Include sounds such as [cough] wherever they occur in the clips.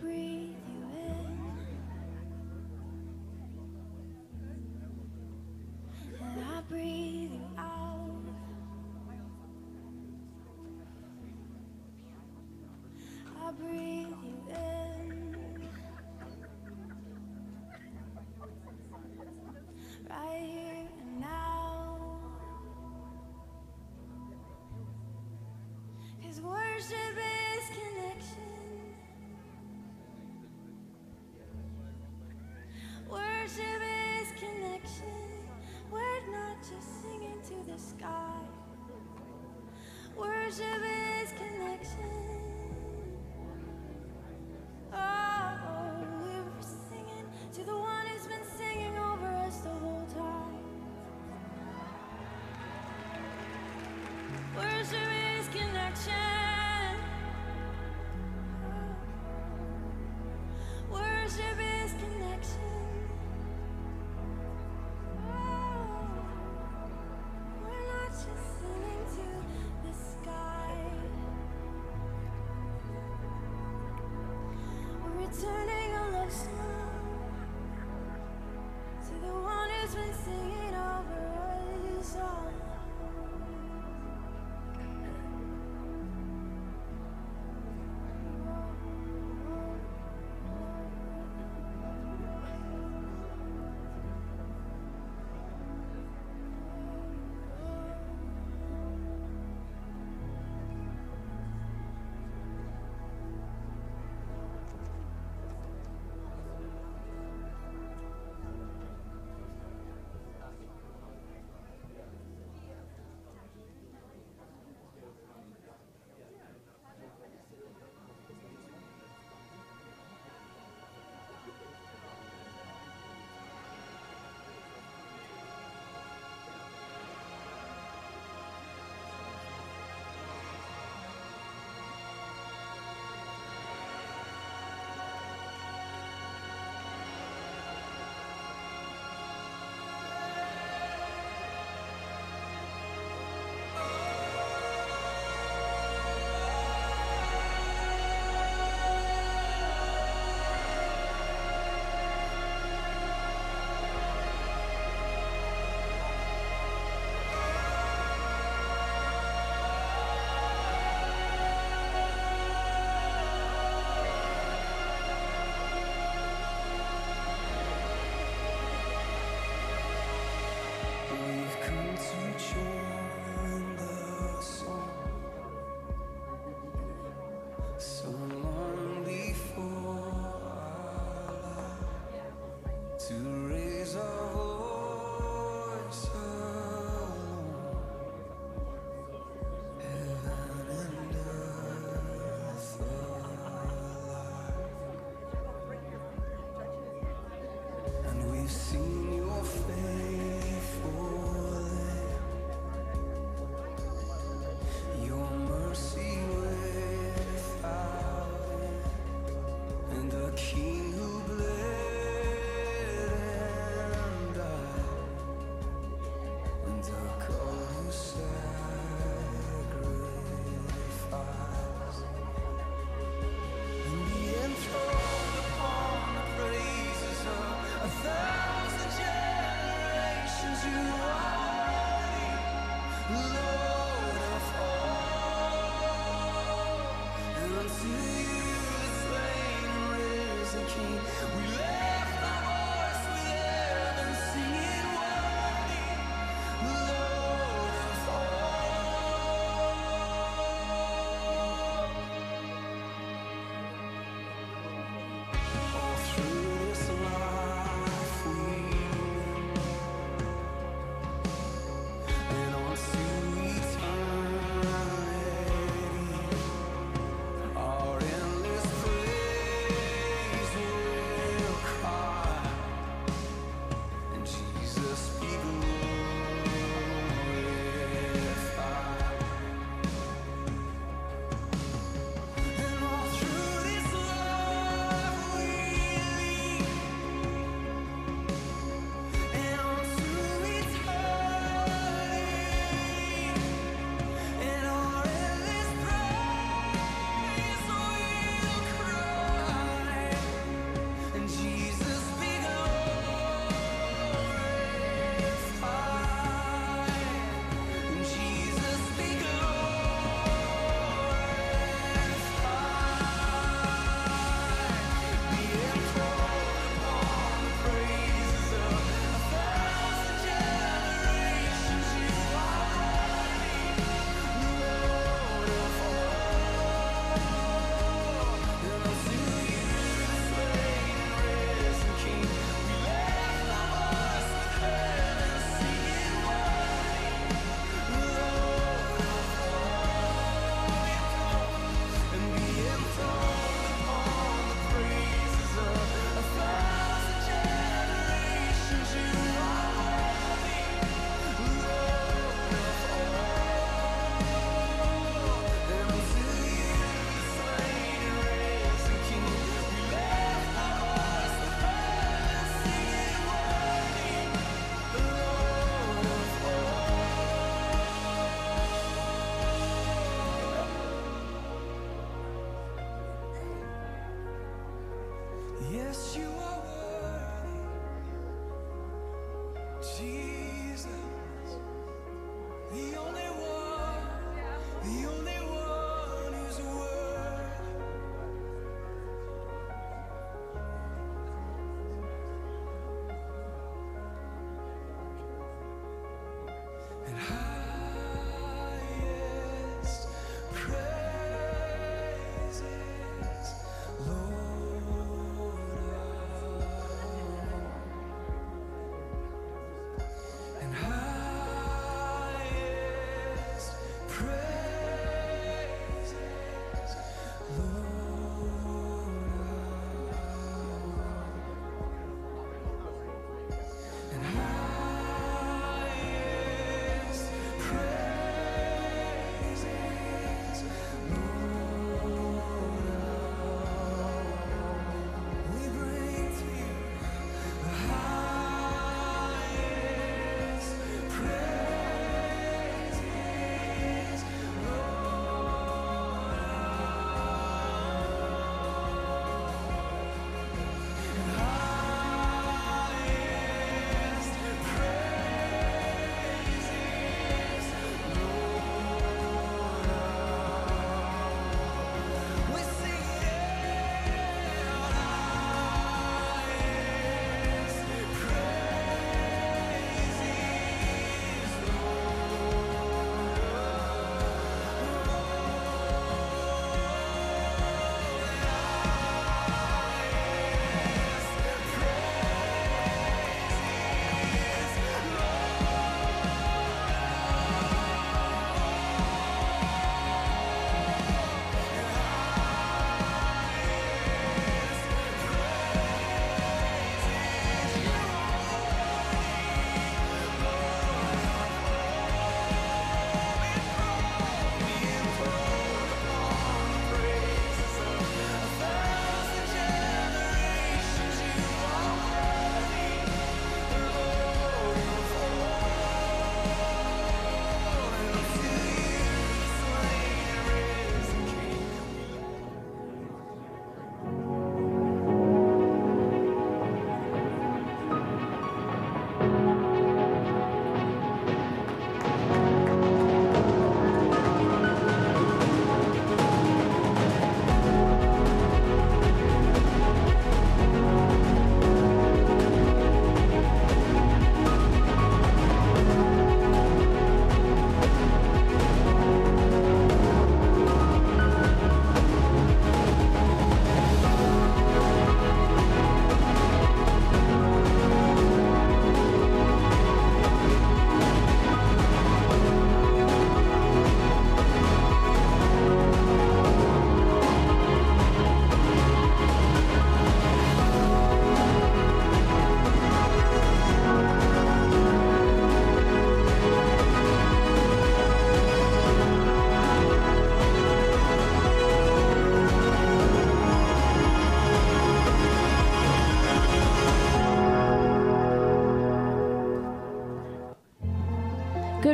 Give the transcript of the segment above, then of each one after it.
breathe. worship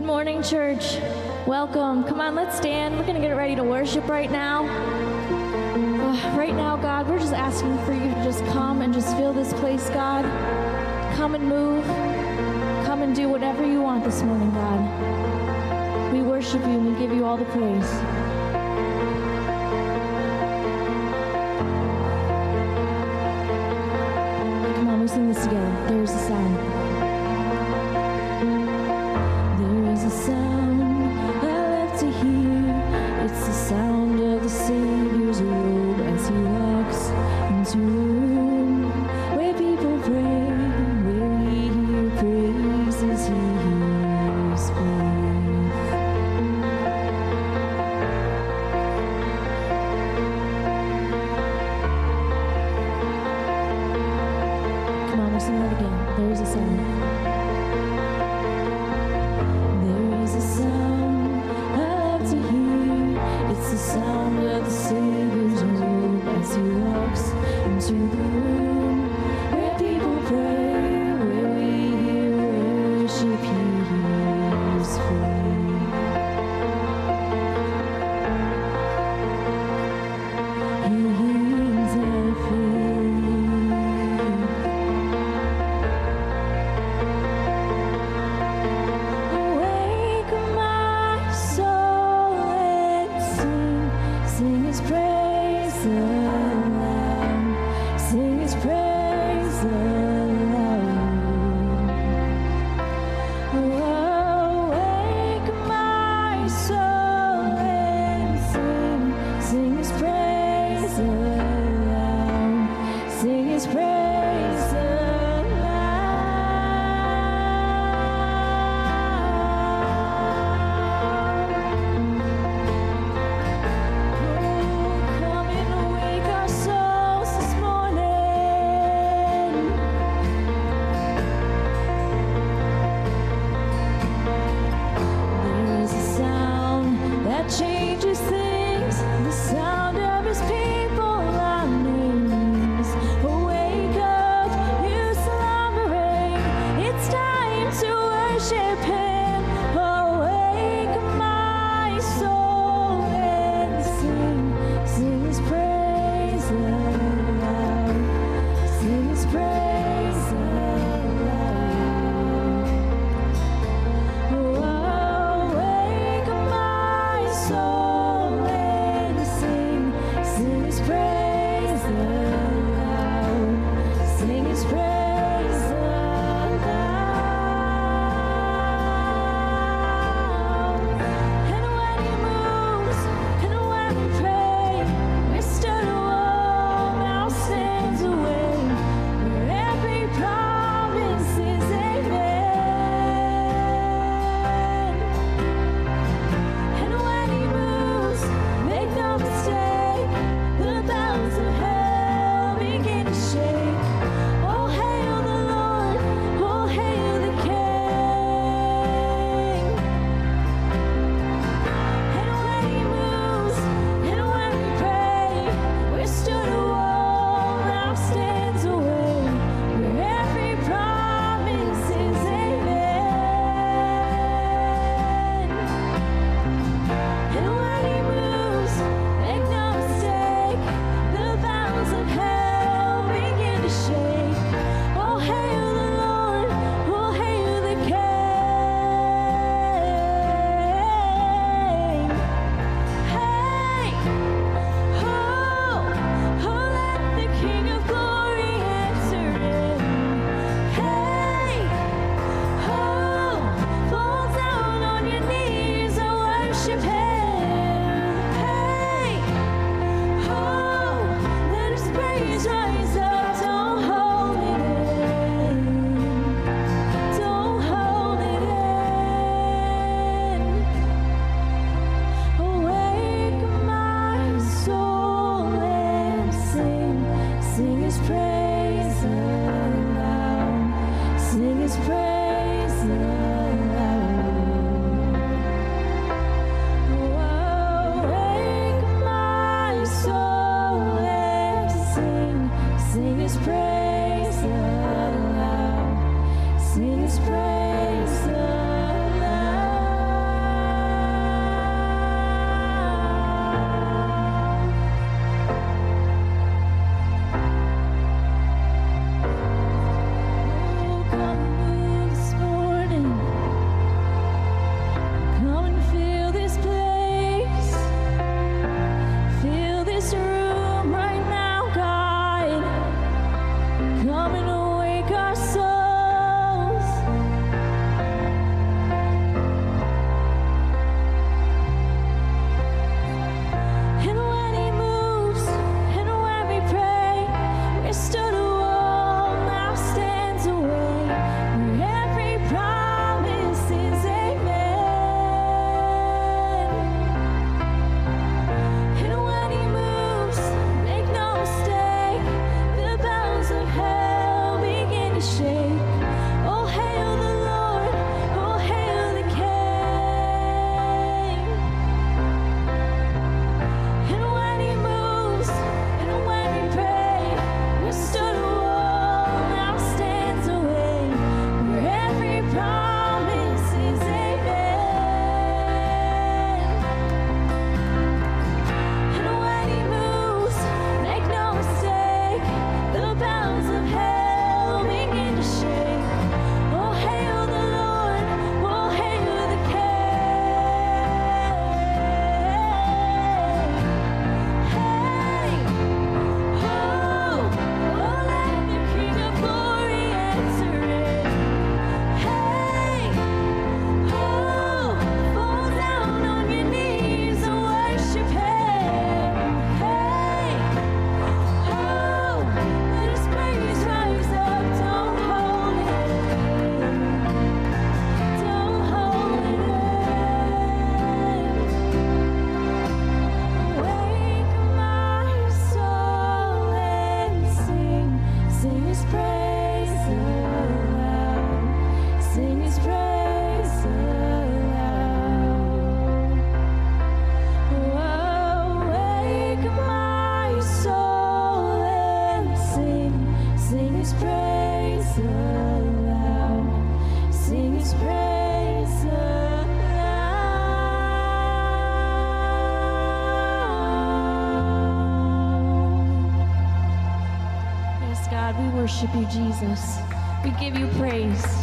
Good morning, church. Welcome. Come on, let's stand. We're going to get ready to worship right now. Uh, right now, God, we're just asking for you to just come and just fill this place, God. Come and move. Come and do whatever you want this morning, God. We worship you and we give you all the praise. Worship you, Jesus. We give you praise.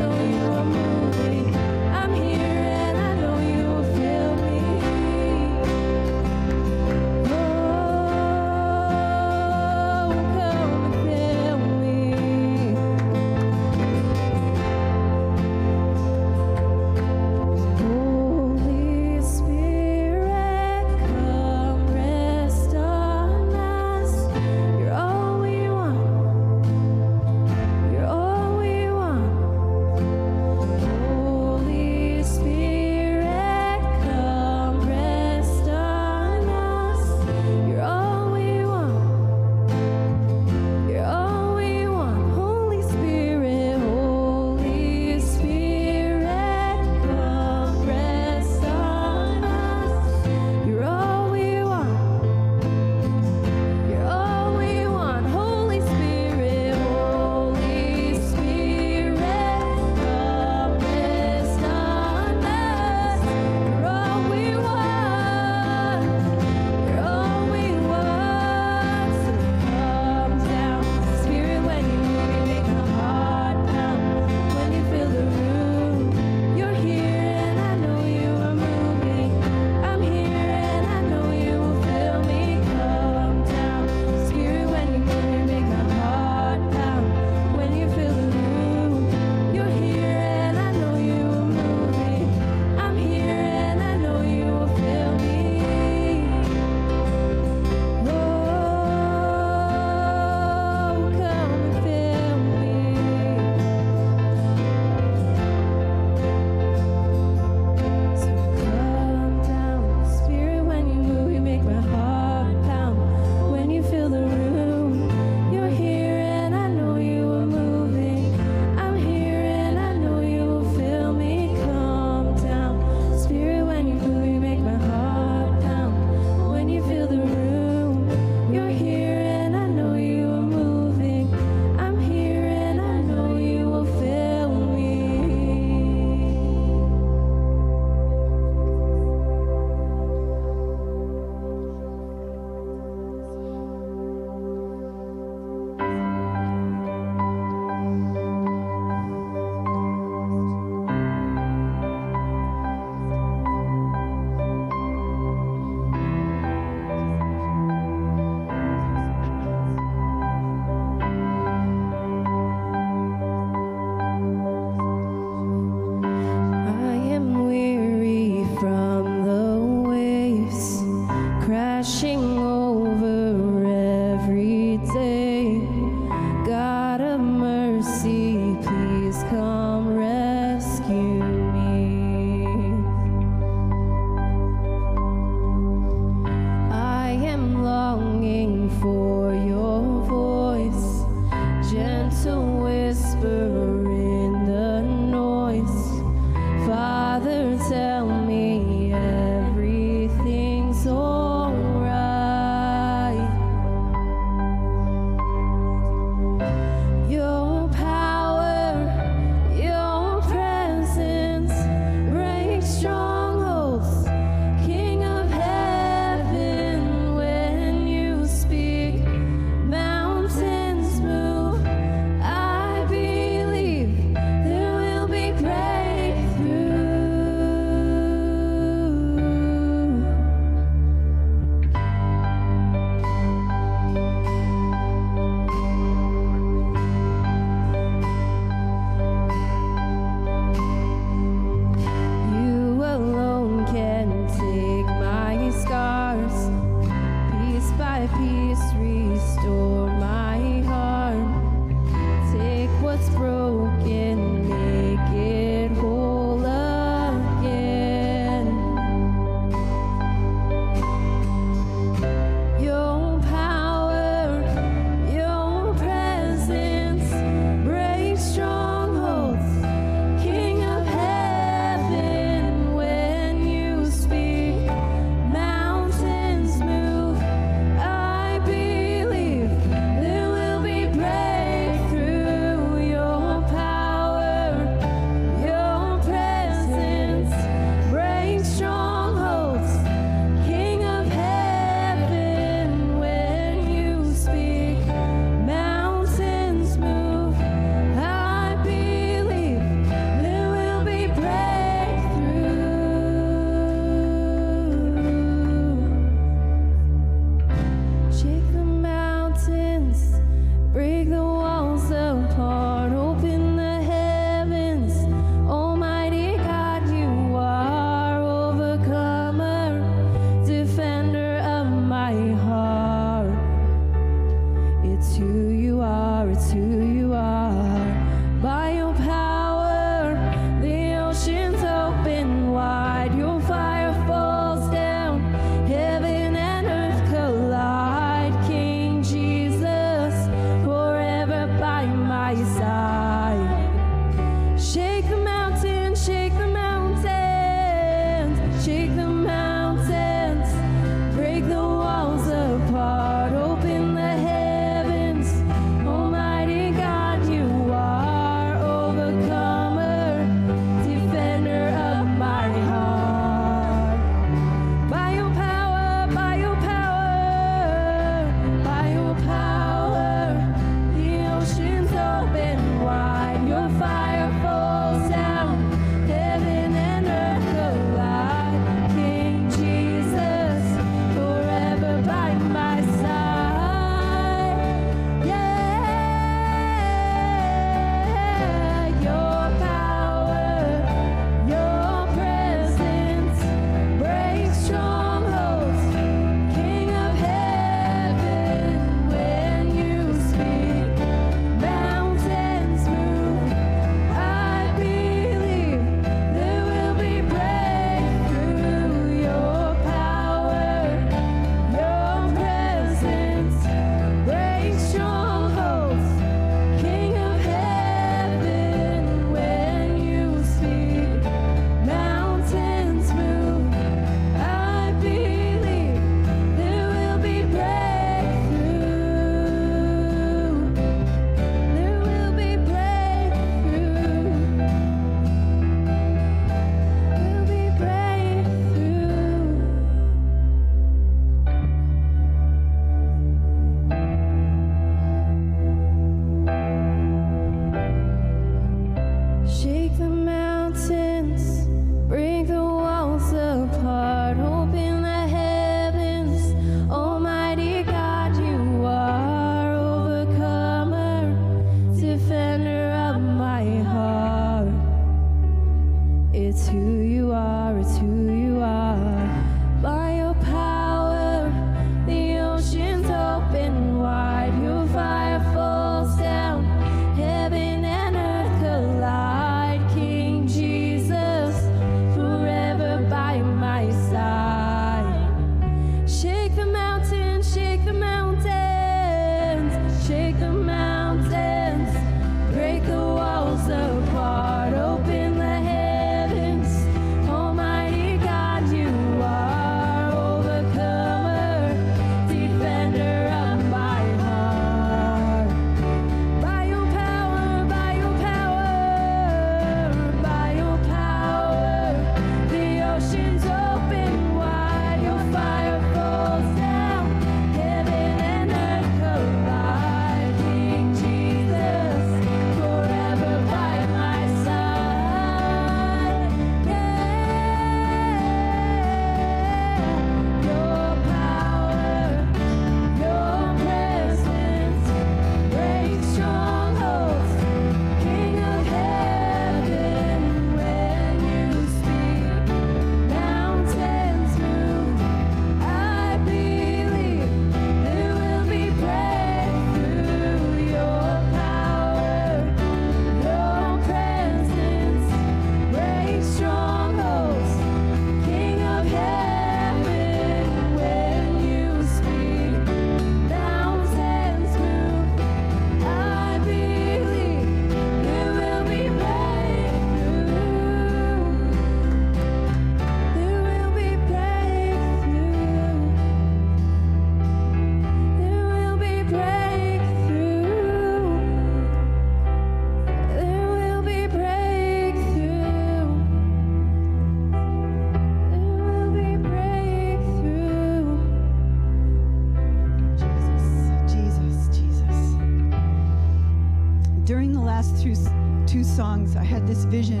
Had this vision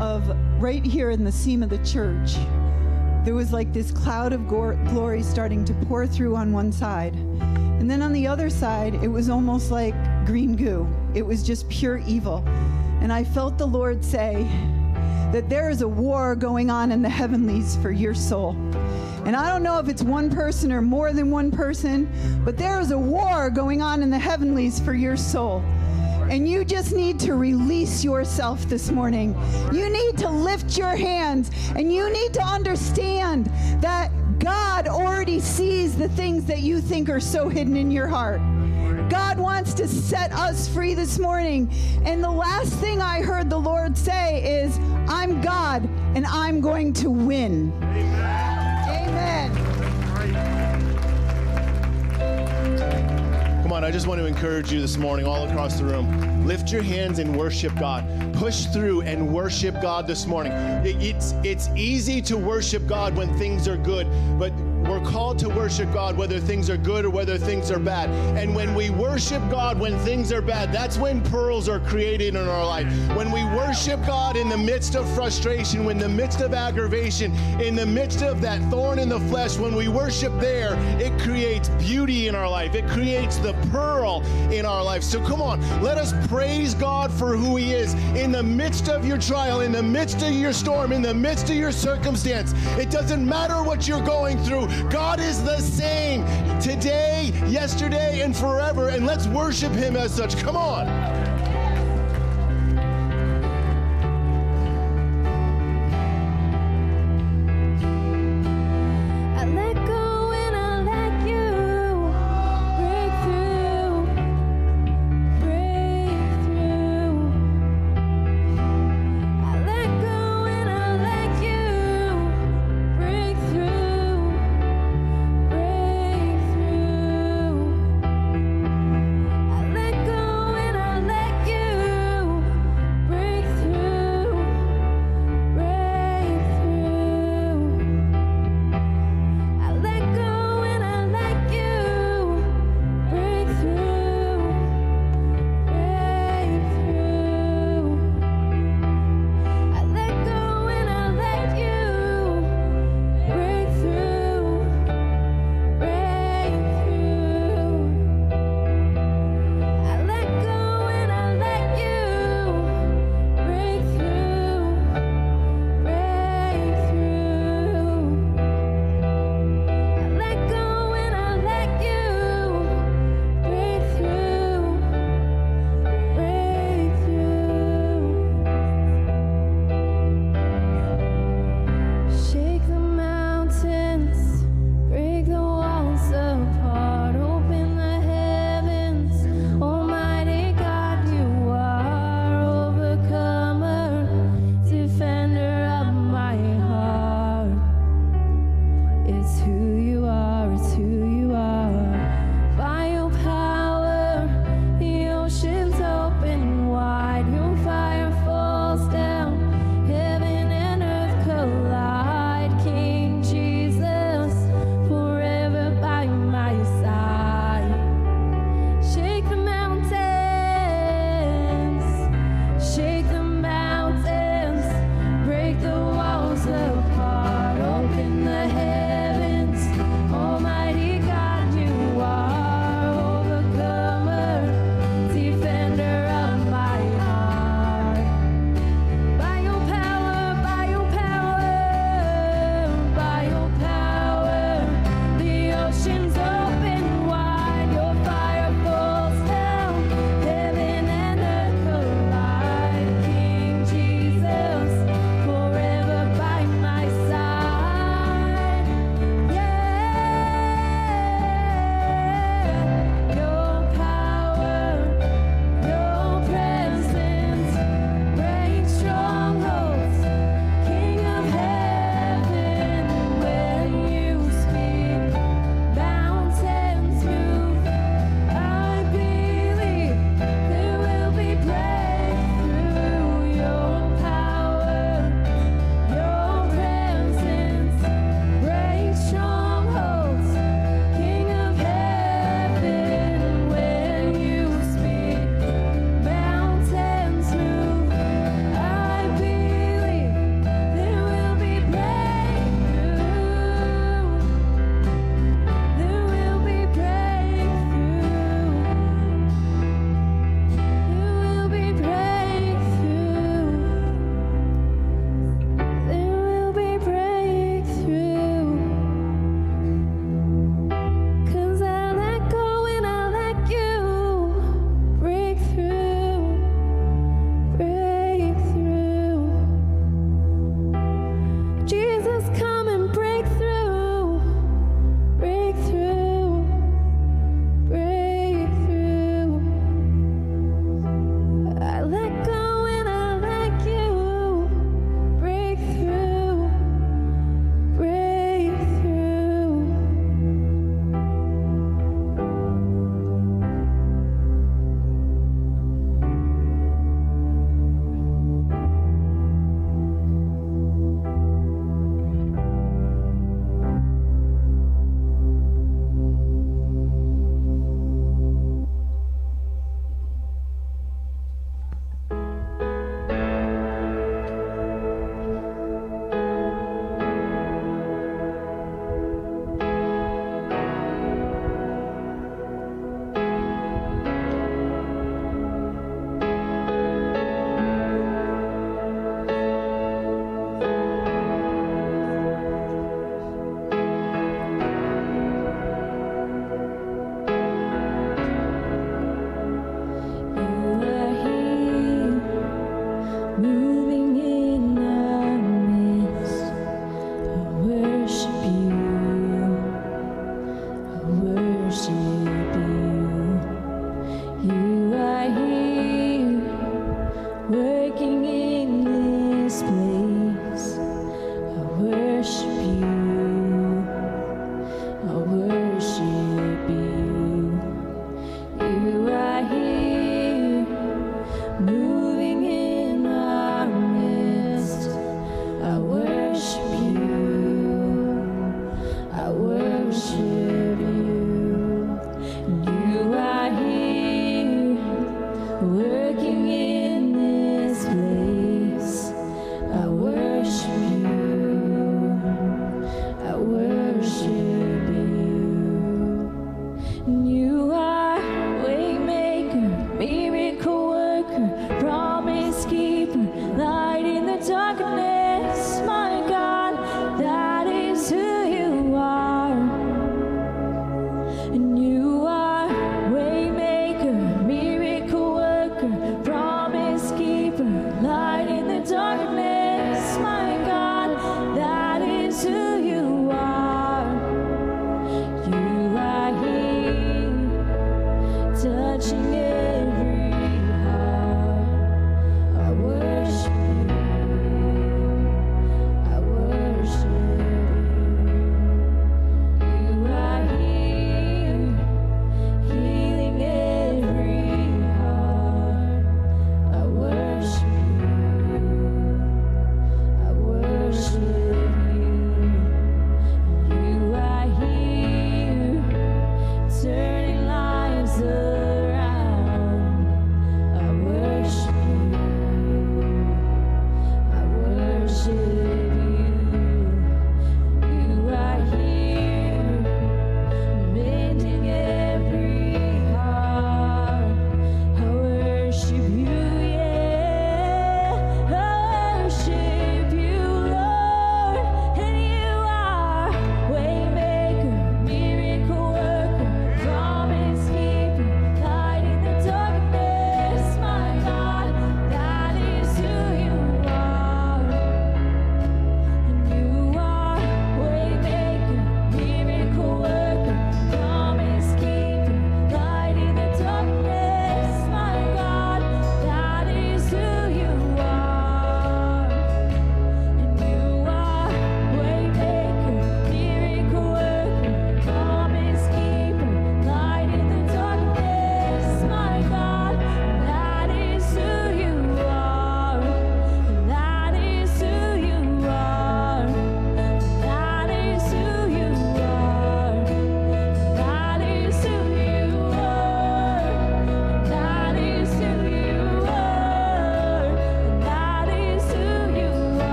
of right here in the seam of the church. There was like this cloud of glory starting to pour through on one side. And then on the other side, it was almost like green goo. It was just pure evil. And I felt the Lord say that there is a war going on in the heavenlies for your soul. And I don't know if it's one person or more than one person, but there is a war going on in the heavenlies for your soul. And you just need to release yourself this morning. You need to lift your hands and you need to understand that God already sees the things that you think are so hidden in your heart. God wants to set us free this morning. And the last thing I heard the Lord say is, I'm God and I'm going to win. Amen. On, I just want to encourage you this morning, all across the room. Lift your hands and worship God. Push through and worship God this morning. It- It's it's easy to worship God when things are good, but we're called to worship God whether things are good or whether things are bad. And when we worship God when things are bad, that's when pearls are created in our life. When we worship God in the midst of frustration, in the midst of aggravation, in the midst of that thorn in the flesh, when we worship there, it creates beauty in our life. It creates the pearl in our life. So come on, let us praise God for who He is in the midst of your trial, in the midst of your storm, in the midst of your circumstance. It doesn't matter what you're going through. God is the same today, yesterday, and forever. And let's worship Him as such. Come on.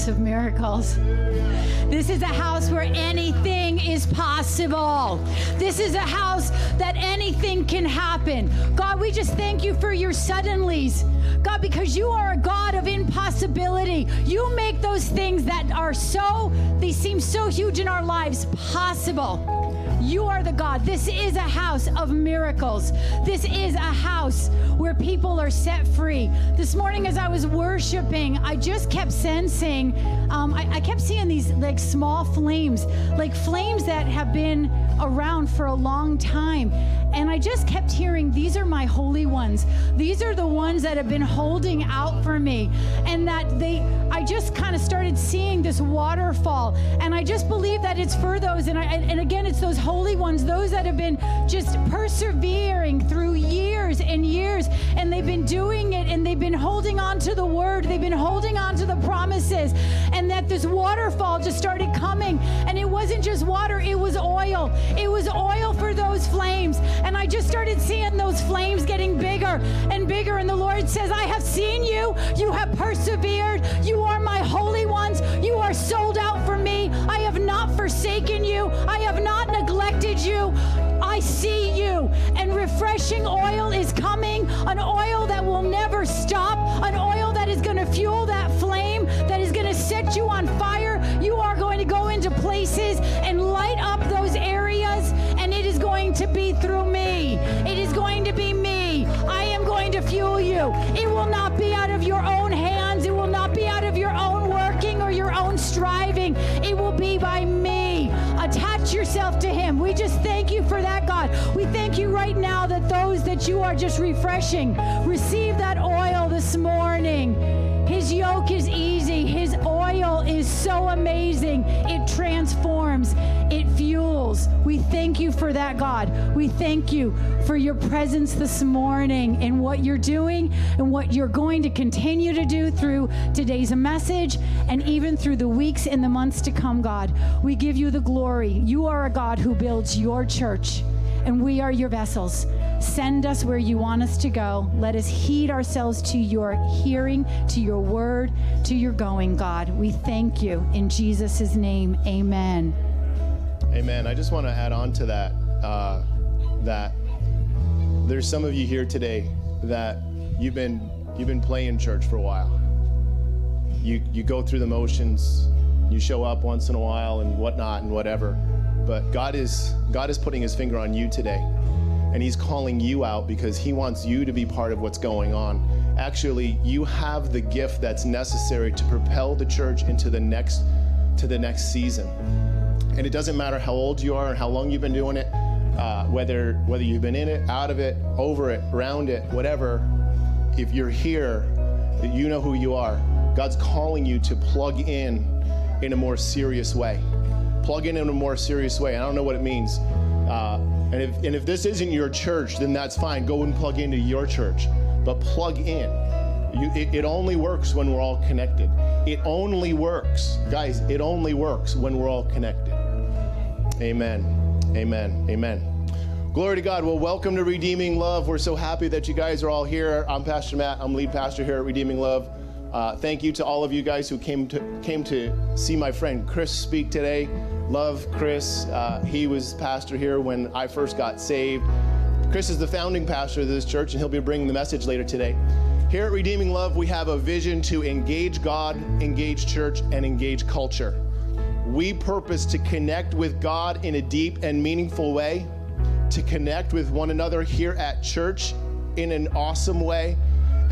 House of miracles. This is a house where anything is possible. This is a house that anything can happen. God, we just thank you for your suddenlies. God, because you are a God of impossibility. You make those things that are so, they seem so huge in our lives possible. You are the God. This is a house of miracles. This is a house where people are set free. This morning, as I was worshiping, I just kept sensing, um, I, I kept seeing these like small flames, like flames that have been around for a long time. And I just kept hearing, These are my holy ones. These are the ones that have been holding out for me. And that they, I just kind of started seeing this waterfall. And I just believe that it's for those. And, I, and, and again, it's those holy ones, those that have been just persevering through years and years. And they've been doing it and they've been holding on to the word, they've been holding on to the promises. And that this waterfall just started coming. And it wasn't just water, it was oil. It was oil for those flames. And I just started seeing those flames getting bigger and bigger. And the Lord says, I have seen you. You have persevered. To be through me. It is going to be me. I am going to fuel you. It will not be out of your own hands, it will not be out of your own working or your own striving. It will be by me. Attach yourself to Him. We just thank you for that, God. We thank you right now that those that you are just refreshing receive that oil this morning. His yoke is easy. His oil is so amazing. It transforms, fuels. We thank you for that, God. We thank you for your presence this morning and what you're doing and what you're going to continue to do through today's message and even through the weeks and the months to come, God. We give you the glory. You are a God who builds your church, and we are your vessels. Send us where you want us to go. Let us heed ourselves to your hearing, to your word, to your going, God. We thank you. In Jesus' name, amen. Amen. I just want to add on to that. Uh, that there's some of you here today that you've been you've been playing church for a while. You you go through the motions, you show up once in a while and whatnot and whatever. But God is God is putting His finger on you today, and He's calling you out because He wants you to be part of what's going on. Actually, you have the gift that's necessary to propel the church into the next to the next season. And it doesn't matter how old you are and how long you've been doing it, uh, whether whether you've been in it, out of it, over it, around it, whatever. If you're here, you know who you are. God's calling you to plug in in a more serious way. Plug in in a more serious way. I don't know what it means. Uh, and if and if this isn't your church, then that's fine. Go and plug into your church, but plug in. You, it, it only works when we're all connected. It only works, guys. It only works when we're all connected. Amen. Amen. Amen. Glory to God. Well, welcome to Redeeming Love. We're so happy that you guys are all here. I'm Pastor Matt. I'm lead pastor here at Redeeming Love. Uh, thank you to all of you guys who came to came to see my friend Chris speak today. Love Chris. Uh, he was pastor here when I first got saved. Chris is the founding pastor of this church, and he'll be bringing the message later today. Here at Redeeming Love, we have a vision to engage God, engage church, and engage culture. We purpose to connect with God in a deep and meaningful way, to connect with one another here at church in an awesome way,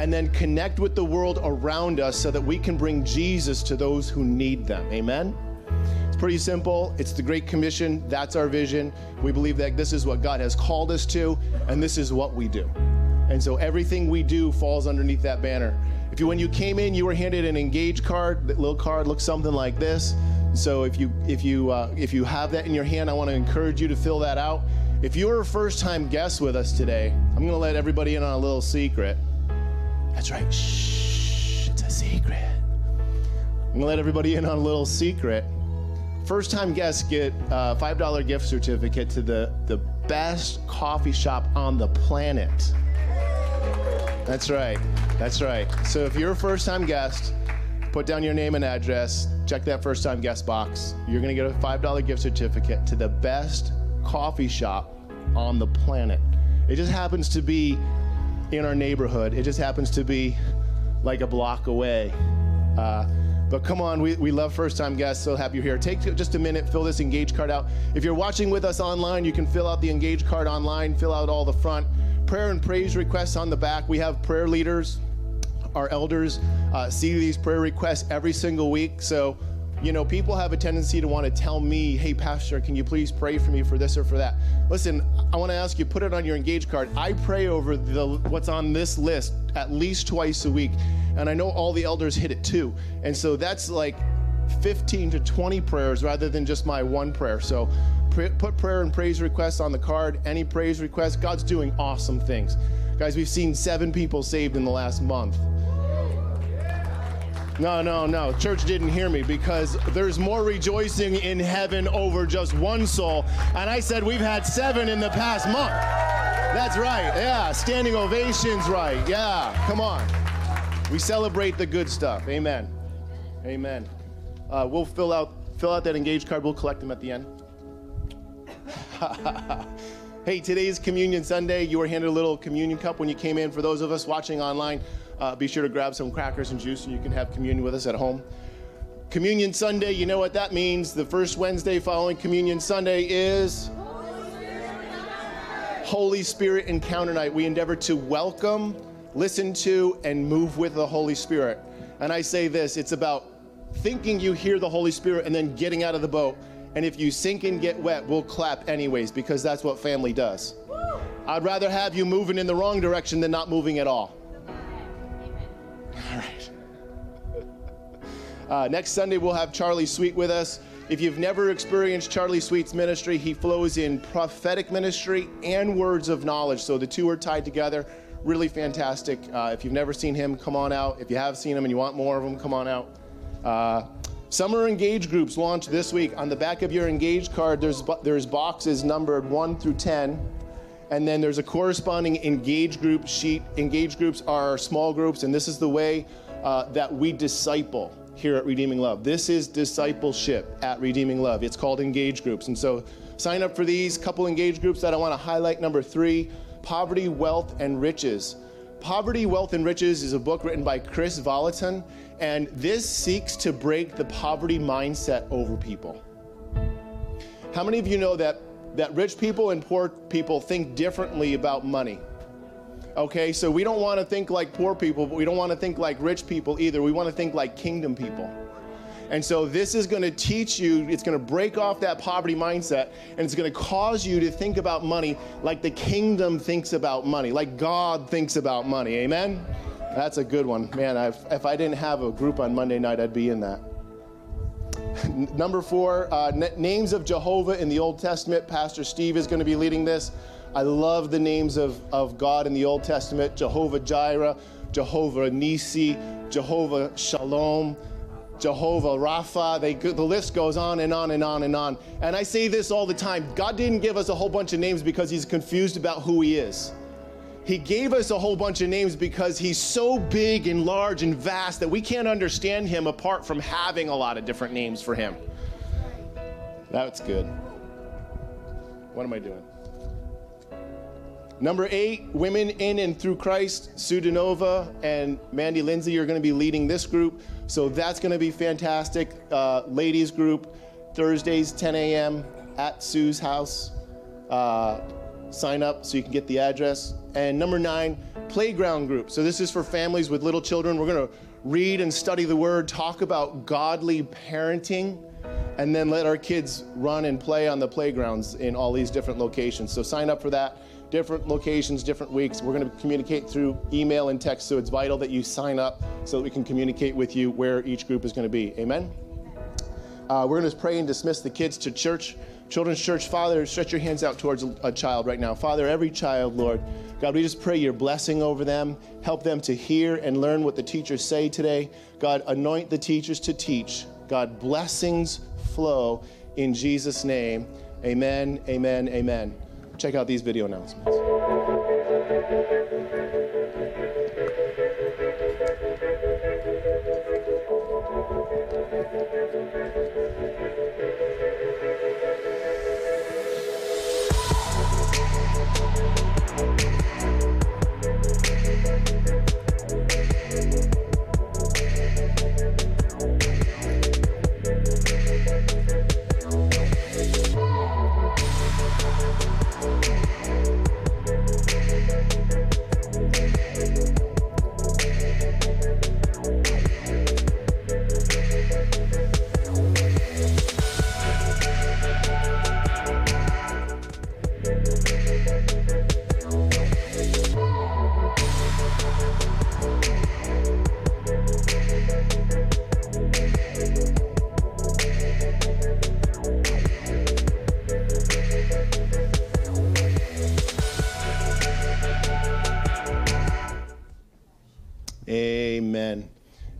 and then connect with the world around us so that we can bring Jesus to those who need them. Amen? It's pretty simple. It's the Great Commission. That's our vision. We believe that this is what God has called us to, and this is what we do. And so everything we do falls underneath that banner. If you, when you came in, you were handed an engage card. That little card looks something like this. So if you if you uh, if you have that in your hand, I want to encourage you to fill that out. If you're a first-time guest with us today, I'm going to let everybody in on a little secret. That's right. Shh, it's a secret. I'm going to let everybody in on a little secret. First-time guests get a $5 gift certificate to the the best coffee shop on the planet. That's right. That's right. So if you're a first time guest, Put down your name and address. Check that first time guest box. You're going to get a $5 gift certificate to the best coffee shop on the planet. It just happens to be in our neighborhood, it just happens to be like a block away. Uh, but come on, we, we love first time guests, so happy you're here. Take just a minute, fill this engage card out. If you're watching with us online, you can fill out the engage card online, fill out all the front. Prayer and praise requests on the back. We have prayer leaders, our elders uh, see these prayer requests every single week. So, you know, people have a tendency to want to tell me, hey, Pastor, can you please pray for me for this or for that? Listen, I want to ask you, put it on your engage card. I pray over the what's on this list at least twice a week. And I know all the elders hit it too. And so that's like 15 to 20 prayers rather than just my one prayer. So pr- put prayer and praise requests on the card. Any praise requests, God's doing awesome things. Guys, we've seen seven people saved in the last month. No, no, no. Church didn't hear me because there's more rejoicing in heaven over just one soul. And I said we've had seven in the past month. That's right. Yeah. Standing ovations, right. Yeah. Come on. We celebrate the good stuff. Amen. Amen. Uh, we'll fill out fill out that engaged card. We'll collect them at the end. [laughs] hey, today's Communion Sunday. You were handed a little communion cup when you came in. For those of us watching online, uh, be sure to grab some crackers and juice and you can have communion with us at home. Communion Sunday, you know what that means. The first Wednesday following Communion Sunday is Holy Spirit Encounter Night. We endeavor to welcome, listen to, and move with the Holy Spirit. And I say this it's about thinking you hear the Holy Spirit and then getting out of the boat. And if you sink and get wet, we'll clap anyways because that's what family does. I'd rather have you moving in the wrong direction than not moving at all. All right. Uh, next Sunday, we'll have Charlie Sweet with us. If you've never experienced Charlie Sweet's ministry, he flows in prophetic ministry and words of knowledge. So the two are tied together. Really fantastic. Uh, if you've never seen him, come on out. If you have seen him and you want more of him, come on out. Uh, summer engage groups launch this week. On the back of your engage card, there's there's boxes numbered one through ten, and then there's a corresponding engage group sheet. Engage groups are small groups, and this is the way uh, that we disciple here at Redeeming Love. This is discipleship at Redeeming Love. It's called engage groups, and so sign up for these couple engage groups that I want to highlight. Number three, poverty, wealth, and riches. Poverty, Wealth, and Riches is a book written by Kris Vallotton, and this seeks to break the poverty mindset over people. How many of you know that, that rich people and poor people think differently about money? Okay, so we don't want to think like poor people, but we don't want to think like rich people either. We want to think like kingdom people. And so this is going to teach you, it's going to break off that poverty mindset, and it's going to cause you to think about money like the kingdom thinks about money, like God thinks about money. Amen? That's a good one. Man, I've, if I didn't have a group on Monday night, I'd be in that. [laughs] Number four, uh, names of Jehovah in the Old Testament. Pastor Steve is going to be leading this. I love the names of, of God in the Old Testament Jehovah Jireh, Jehovah Nisi, Jehovah Shalom, Jehovah Rapha. They, the list goes on and on and on and on. And I say this all the time God didn't give us a whole bunch of names because He's confused about who He is. He gave us a whole bunch of names because he's so big and large and vast that we can't understand him apart from having a lot of different names for him. That's good. What am I doing? Number eight, women in and through Christ. Sue DeNova and Mandy Lindsay are going to be leading this group. So that's going to be fantastic. Uh, ladies group, Thursdays, 10 a.m. at Sue's house. Uh, sign up so you can get the address. And number nine, playground group. So this is for families with little children. We're going to read and study the word, talk about godly parenting, and then let our kids run and play on the playgrounds in all these different locations. So sign up for that. Different locations, different weeks. We're going to communicate through email and text, so it's vital that you sign up so that we can communicate with you where each group is going to be. Amen? Uh, we're going to pray and dismiss the kids to church. Children's Church, Father, stretch your hands out towards a, child right now. Father, every child, Lord, God, we just pray your blessing over them. Help them to hear and learn what the teachers say today. God, anoint the teachers to teach. God, blessings flow in Jesus' name. Amen, amen, amen. Check out these video announcements.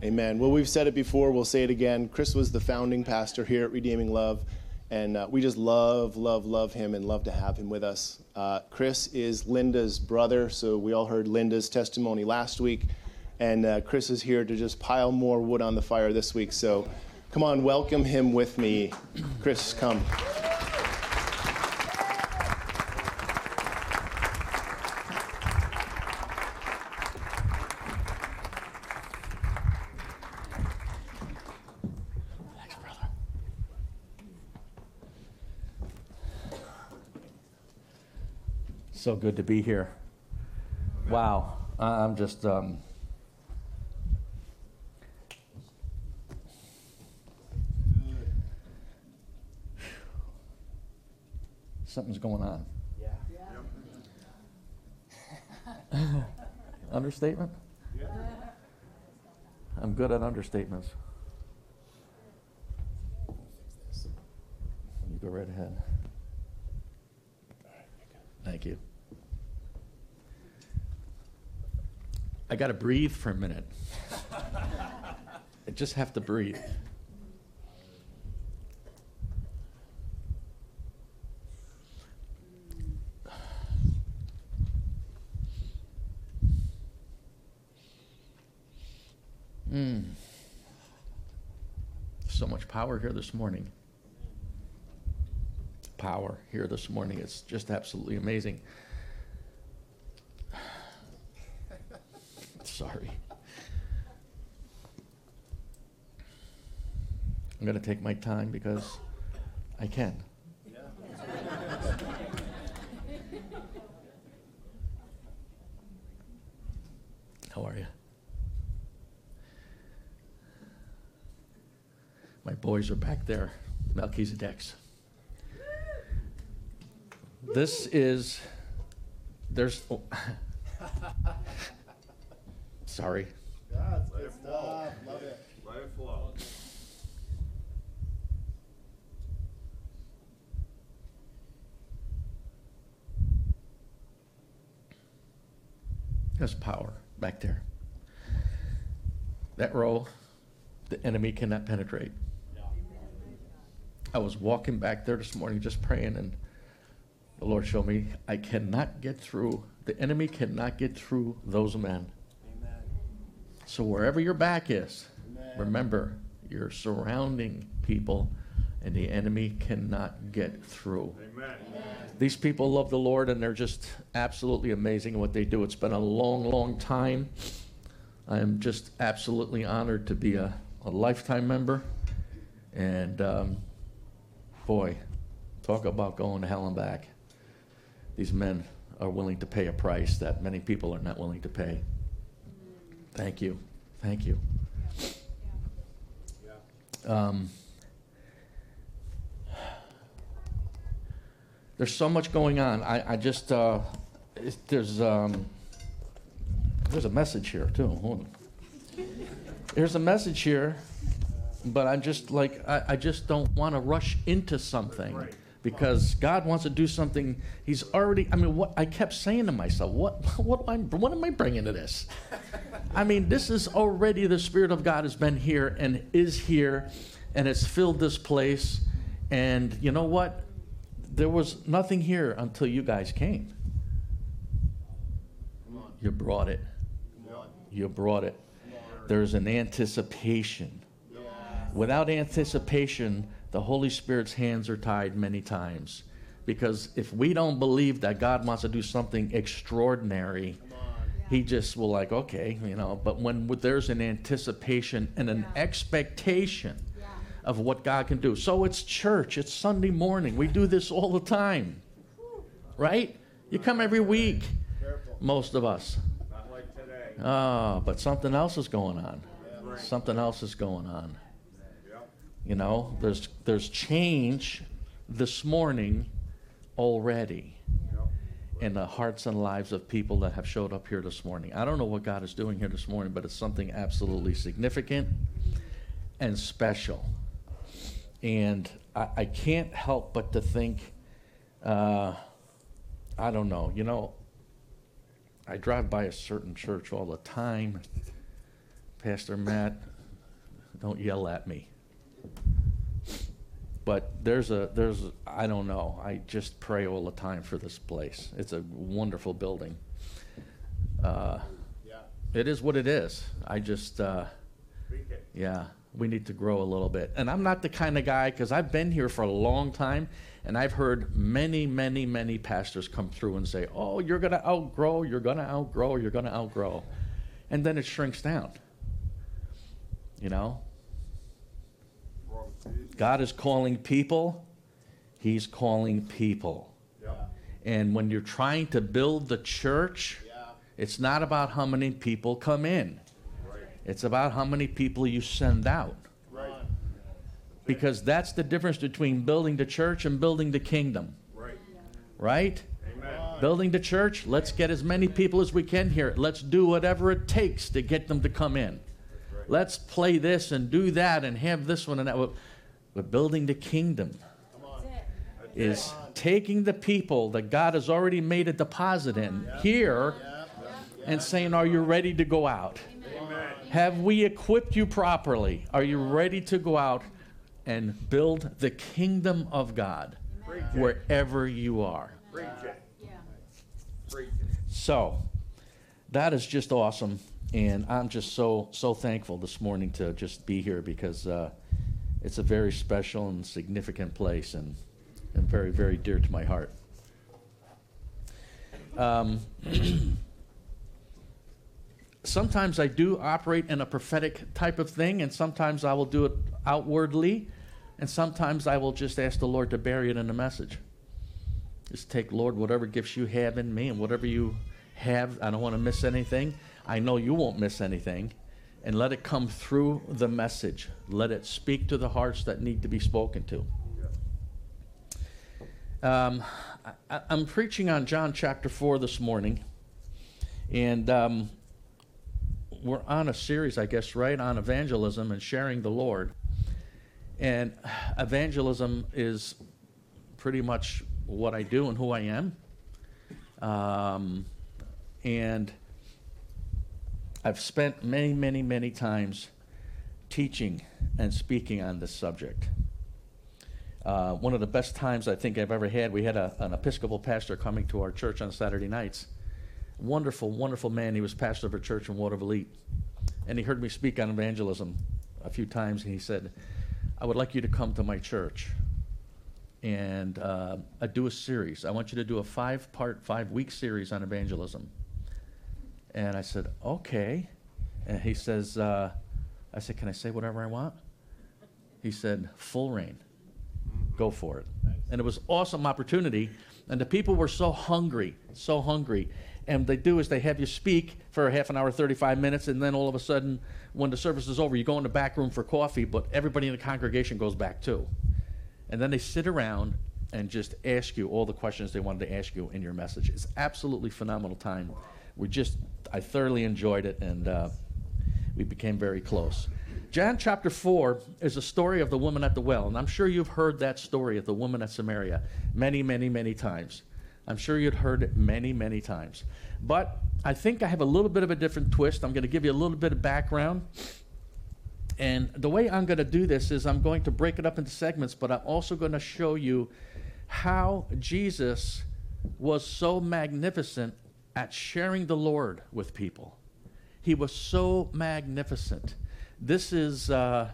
Amen. Well, we've said it before, we'll say it again. Chris was the founding pastor here at Redeeming Love, and uh, we just love, love, love him and love to have him with us. Uh, Chris is Linda's brother, so we all heard Linda's testimony last week, and uh, Chris is here to just pile more wood on the fire this week. So come on, welcome him with me. Chris, come. So good to be here. Wow. I'm just, um, something's going on. Understatement? I'm good at understatements. You go right ahead. Thank you. I got to breathe for a minute. I just have to breathe. Mm. So much power here this morning. Power here this morning. It's just absolutely amazing. Sorry. I'm going to take my time because I can. How are you? My boys are back there, Melchizedek's. This is, there's, oh, sorry. That's good stuff. Love it. Let it flow. There's power back there. That row, the enemy cannot penetrate. I was walking back there this morning just praying, and the Lord showed me I cannot get through, the enemy cannot get through those men. So wherever your back is, remember you're surrounding people, and the enemy cannot get through. These people love the Lord, and they're just absolutely amazing in what they do. It's been a long, long time. I am just absolutely honored to be a, a lifetime member. And um, boy, talk about going to hell and back. These men are willing to pay a price that many people are not willing to pay. Thank you. Thank you. Um, there's so much going on. I, I just, uh, it's- there's, um, there's a message here too. Hold on. There's a message here, but I just like, I, I just don't want to rush into something because God wants to do something. He's already, I mean, what I kept saying to myself, what, [laughs] what, am I, what am I bringing to this? I mean, this is already the Spirit of God has been here and is here and it's filled this place. And you know what? There was nothing here until you guys came. You brought it. You brought it. There's an anticipation. Without anticipation, the Holy Spirit's hands are tied many times. Because if we don't believe that God wants to do something extraordinary, he just will like okay you know but when there's an anticipation and an expectation of what god can do. So it's church it's sunday morning. We do this all the time right? You come every week most of us. Not like today. Ah, but something else is going on. Something else is going on. You know there's there's change this morning already in the hearts and lives of people that have showed up here this morning. I don't know what God is doing here this morning, but it's something absolutely significant and special. And I, I can't help but to think, uh, I don't know, you know, I drive by a certain church all the time. Pastor Matt, don't yell at me. But there's a there's I don't know. I just pray all the time for this place. It's a wonderful building. Uh, it is what it is. I just uh, yeah, we need to grow a little bit. And I'm not the kind of guy because I've been here for a long time, and I've heard many, many, many pastors come through and say, "Oh, you're gonna outgrow. You're gonna outgrow. You're gonna outgrow," and then it shrinks down. You know, God is calling people, He's calling people. And when you're trying to build the church, it's not about how many people come in, it's about how many people you send out. Because that's the difference between building the church and building the kingdom. Right? Building the church, let's get as many people as we can here. Let's do whatever it takes to get them to come in. Let's play this and do that and have this one and that. One. But building the kingdom. Is taking the people that God has already made a deposit in here and saying, Are you ready to go out? Have we equipped you properly? Are you ready to go out and build the kingdom of God wherever you are? So, that is just awesome, and I'm just so so thankful this morning to just be here because uh, it's a very special and significant place, and and very very dear to my heart. Um, [clears throat] sometimes I do operate in a prophetic type of thing, and sometimes I will do it outwardly, and sometimes I will just ask the Lord to bury it in a message. Just take, Lord, whatever gifts you have in me and whatever you have, I don't want to miss anything. I know you won't miss anything. And let it come through the message. Let it speak to the hearts that need to be spoken to. Um, I, I'm preaching on John chapter 4 this morning. And um, we're on a series, I guess, right, on evangelism and sharing the Lord. And evangelism is pretty much what I do and who I am. Um, and I've spent many, many, many times teaching and speaking on this subject. Uh, one of the best times I think I've ever had, we had a, an Episcopal pastor coming to our church on Saturday nights. Wonderful, wonderful man. He was pastor of a church in Waterville. And he heard me speak on evangelism a few times, and he said, I would like you to come to my church and uh, I do a series. I want you to do a five part, five week series on evangelism. And I said, okay. And he says, uh, I said, can I say whatever I want? He said, full reign. Go for it. And it was awesome opportunity. And the people were so hungry, so hungry. And they do is they have you speak for a half an hour, 35 minutes, and then all of a sudden, when the service is over, you go in the back room for coffee, but everybody in the congregation goes back too. And then they sit around and just ask you all the questions they wanted to ask you in your message. It's absolutely phenomenal time. We just, I thoroughly enjoyed it, and uh, we became very close. John chapter 4 is a story of the woman at the well, and I'm sure you've heard that story of the woman at Samaria many, many, many times. I'm sure you'd heard it many, many times. But I think I have a little bit of a different twist. I'm going to give you a little bit of background. And the way I'm going to do this is I'm going to break it up into segments, but I'm also going to show you how Jesus was so magnificent at sharing the Lord with people. He was so magnificent. This is uh,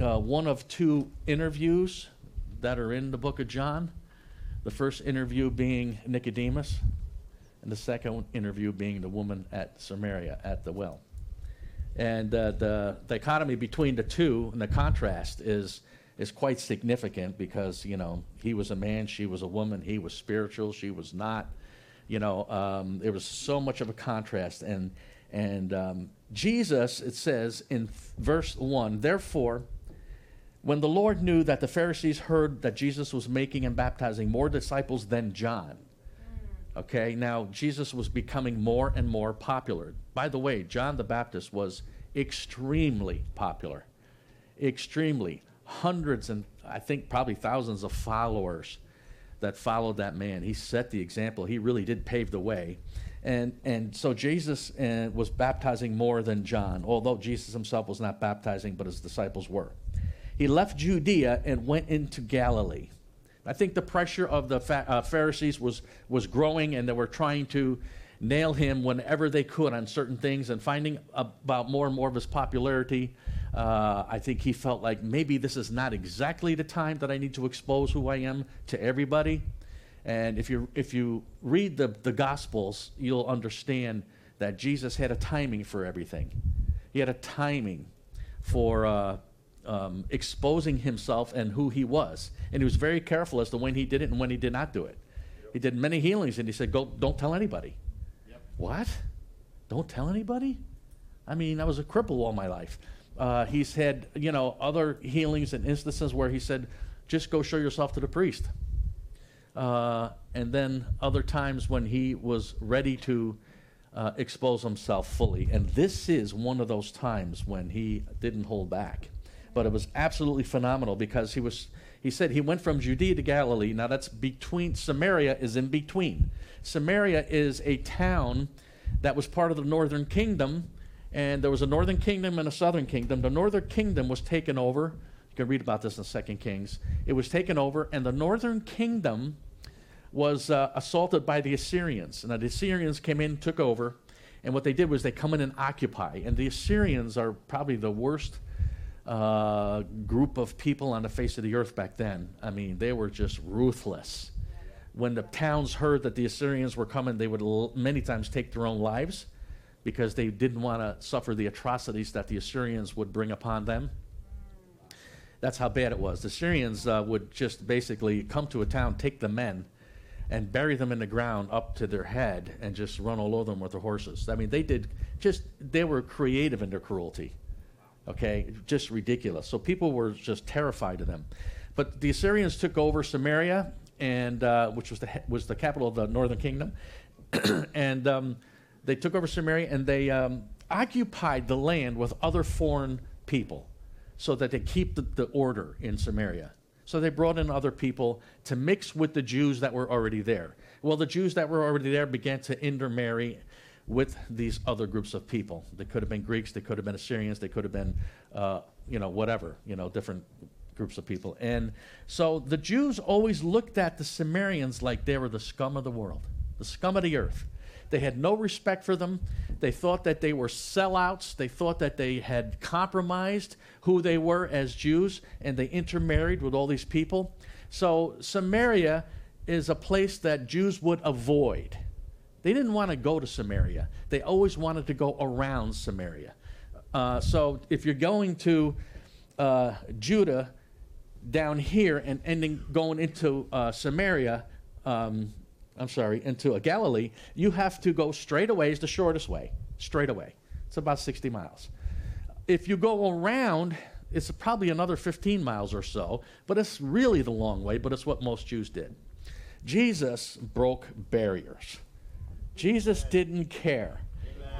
uh, one of two interviews that are in the book of John. The first interview being Nicodemus, and the second interview being the woman at Samaria at the well. And uh, the dichotomy between the two and the contrast is is quite significant because you know he was a man, she was a woman, he was spiritual, she was not. You know, um, there was so much of a contrast, and and um, Jesus, it says in verse one, therefore. When the Lord knew that the Pharisees heard that Jesus was making and baptizing more disciples than John, Okay, now Jesus was becoming more and more popular. By the way, John the Baptist was extremely popular. Extremely. Hundreds and I think probably thousands of followers that followed that man. He set the example. He really did pave the way. And, and so Jesus uh, was baptizing more than John, although Jesus himself was not baptizing, but his disciples were. He left Judea and went into Galilee. I think the pressure of the uh, Pharisees was, was growing, and they were trying to nail him whenever they could on certain things and finding about more and more of his popularity. Uh, I think he felt like maybe this is not exactly the time that I need to expose who I am to everybody. And if you, if you read the, the Gospels, you'll understand that Jesus had a timing for everything. He had a timing for uh, um, exposing himself and who he was. And he was very careful as to when he did it and when he did not do it. He did many healings and he said, Go, don't tell anybody. What? Don't tell anybody? I mean, I was a cripple all my life. Uh, he's had, you know, other healings and instances where he said, just go show yourself to the priest. Uh, and then other times when he was ready to uh, expose himself fully. And this is one of those times when he didn't hold back. But it was absolutely phenomenal because he was, he said he went from Judea to Galilee. Now that's between, Samaria is in between. Samaria is a town that was part of the northern kingdom. And there was a northern kingdom and a southern kingdom. The northern kingdom was taken over. You can read about this in Second Kings. It was taken over, and the northern kingdom was uh, assaulted by the Assyrians. And the Assyrians came in, took over, and what they did was they come in and occupy. And the Assyrians are probably the worst uh, group of people on the face of the earth back then. I mean, they were just ruthless. When the towns heard that the Assyrians were coming, they would l- many times take their own lives because they didn't want to suffer the atrocities that the Assyrians would bring upon them. That's how bad it was. The Syrians uh, would just basically come to a town, take the men, and bury them in the ground up to their head and just run all over them with their horses. I mean, they did just, they were creative in their cruelty. Okay? Just ridiculous. So people were just terrified of them. But the Assyrians took over Samaria, and, uh, which was the, was the capital of the northern kingdom. [clears throat] and um, they took over Samaria and they um, occupied the land with other foreign people so that they keep the, the order in Samaria. So they brought in other people to mix with the Jews that were already there. Well, the Jews that were already there began to intermarry with these other groups of people. They could have been Greeks, they could have been Assyrians, they could have been, uh, you know, whatever, you know, different groups of people. And so the Jews always looked at the Samaritans like they were the scum of the world, the scum of the earth. They had no respect for them. They thought that they were sellouts. They thought that they had compromised who they were as Jews, and they intermarried with all these people. So Samaria is a place that Jews would avoid. They didn't want to go to Samaria. They always wanted to go around Samaria. Uh, so if you're going to uh, Judah down here and ending going into uh, Samaria, um, I'm sorry, into a Galilee, you have to go straight away. Is the shortest way, straight away. It's about 60 miles. If you go around, it's probably another 15 miles or so, but it's really the long way. But it's what most Jews did. Jesus broke barriers. Jesus didn't care.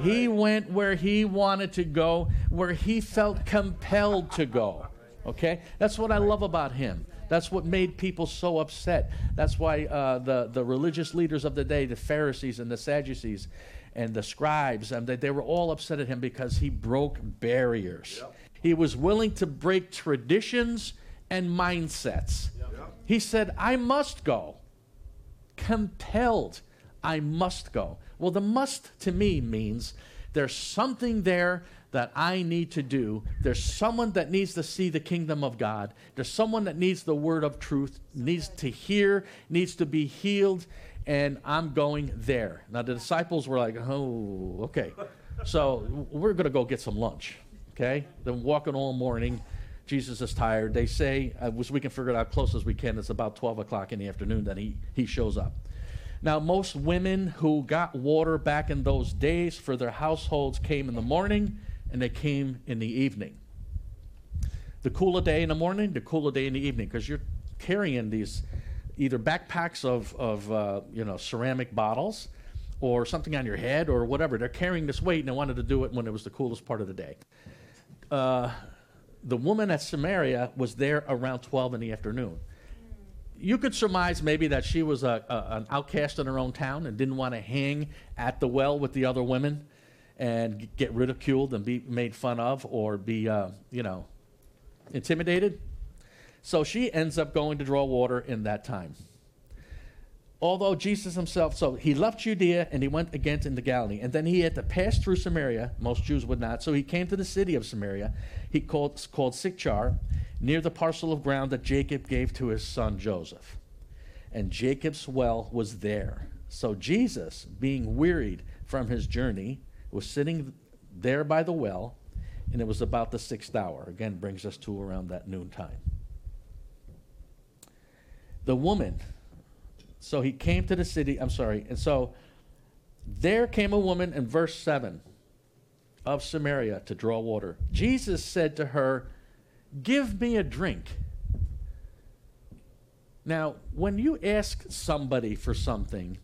He went where he wanted to go, where he felt compelled to go. Okay? That's what I love about him. That's what made people so upset. That's why uh, the, the religious leaders of the day, the Pharisees and the Sadducees and the scribes, and they, they were all upset at him because he broke barriers. He was willing to break traditions and mindsets. He said, I must go compelled. I must go. Well, the must to me means there's something there that I need to do. There's someone that needs to see the kingdom of God. There's someone that needs the word of truth, needs to hear, needs to be healed, and I'm going there. Now, the disciples were like, oh, okay. So we're going to go get some lunch, okay? Then walking all morning. Jesus is tired. They say, uh, as we can figure it out close as we can, it's about 12 o'clock in the afternoon that he, he shows up. Now, most women who got water back in those days for their households came in the morning and they came in the evening. The cooler day in the morning, the cooler day in the evening, because you're carrying these either backpacks of, of uh, you know, ceramic bottles or something on your head or whatever. They're carrying this weight and they wanted to do it when it was the coolest part of the day. Uh, the woman at Samaria was there around 12 in the afternoon. you could surmise maybe that she was a, a, an outcast in her own town and didn't want to hang at the well with the other women and get ridiculed and be made fun of or be, uh, you know, intimidated. So she ends up going to draw water in that time. Although Jesus himself, so he left Judea and he went again into Galilee, and then he had to pass through Samaria. Most Jews would not. So he came to the city of Samaria. He called called Sychar, near the parcel of ground that Jacob gave to his son Joseph. And Jacob's well was there. So Jesus, being wearied from his journey, was sitting there by the well, and it was about the sixth hour. Again, brings us to around that noontime. The woman, so he came to the city, I'm sorry, and so there came a woman in verse 7 of Samaria to draw water. Jesus said to her, Give me a drink. Now, when you ask somebody for something,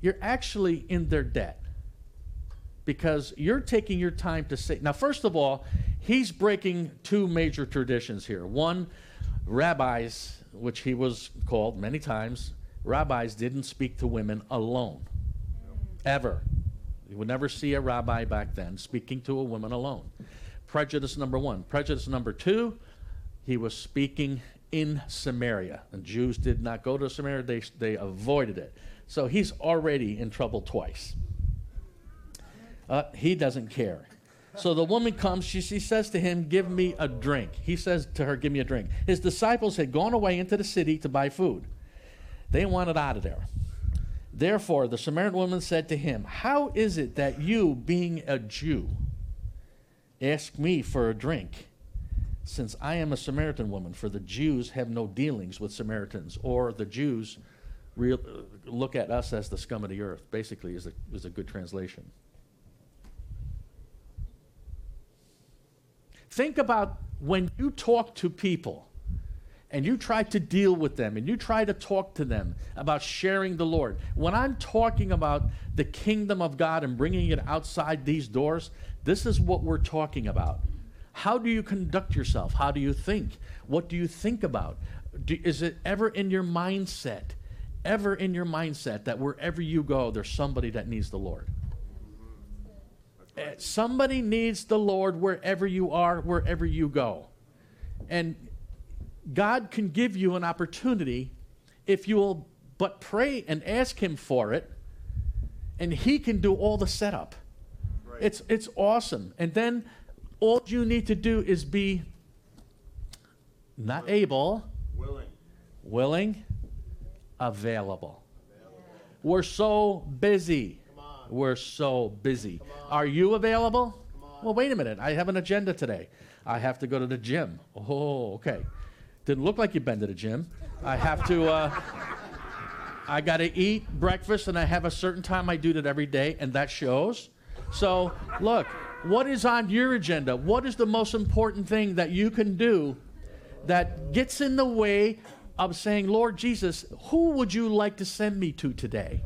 you're actually in their debt because you're taking your time to say. Now, first of all, he's breaking two major traditions here. One, rabbis, which he was called many times, rabbis didn't speak to women alone, ever. You would never see a rabbi back then speaking to a woman alone. Prejudice number one. Prejudice number two, he was speaking in Samaria. And Jews did not go to Samaria, they, they avoided it. So he's already in trouble twice. Uh, he doesn't care. So the woman comes, she, she says to him, Give me a drink. He says to her, Give me a drink. His disciples had gone away into the city to buy food. They wanted out of there. Therefore, the Samaritan woman said to him, How is it that you, being a Jew, ask me for a drink, since I am a Samaritan woman? For the Jews have no dealings with Samaritans, or the Jews look at us as the scum of the earth, basically, is a, is a good translation. Think about when you talk to people and you try to deal with them and you try to talk to them about sharing the Lord. When I'm talking about the kingdom of God and bringing it outside these doors, this is what we're talking about. How do you conduct yourself? How do you think? What do you think about? Do, is it ever in your mindset, ever in your mindset that wherever you go, there's somebody that needs the Lord? Uh, Somebody needs the Lord wherever you are, wherever you go. And God can give you an opportunity if you will but pray and ask Him for it, and He can do all the setup. It's, it's awesome. And then all you need to do is be not able, Willing. willing, available. We're so busy. We're so busy. Are you available? Well, wait a minute. I have an agenda today. I have to go to the gym. Oh, okay. Didn't look like you've been to the gym. I have to. Uh, I got to eat breakfast, and I have a certain time I do that every day, and that shows. So, look, what is on your agenda? What is the most important thing that you can do that gets in the way of saying, Lord Jesus, who would you like to send me to today?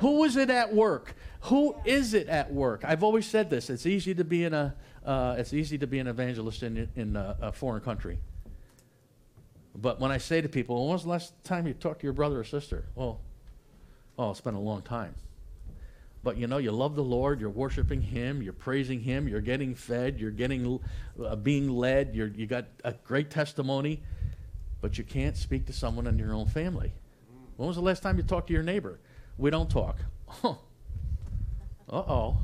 Who is it at work? Who is it at work? I've always said this. It's easy to be in a, uh, it's easy to be an evangelist in, in a, a foreign country. But when I say to people, when was the last time you talked to your brother or sister? Well, oh, it's been a long time. But you know, you love the Lord, you're worshiping Him, you're praising Him, you're getting fed, you're getting uh, being led, you're, you got a great testimony, but you can't speak to someone in your own family. When was the last time you talked to your neighbor? We don't talk. [laughs] uh oh.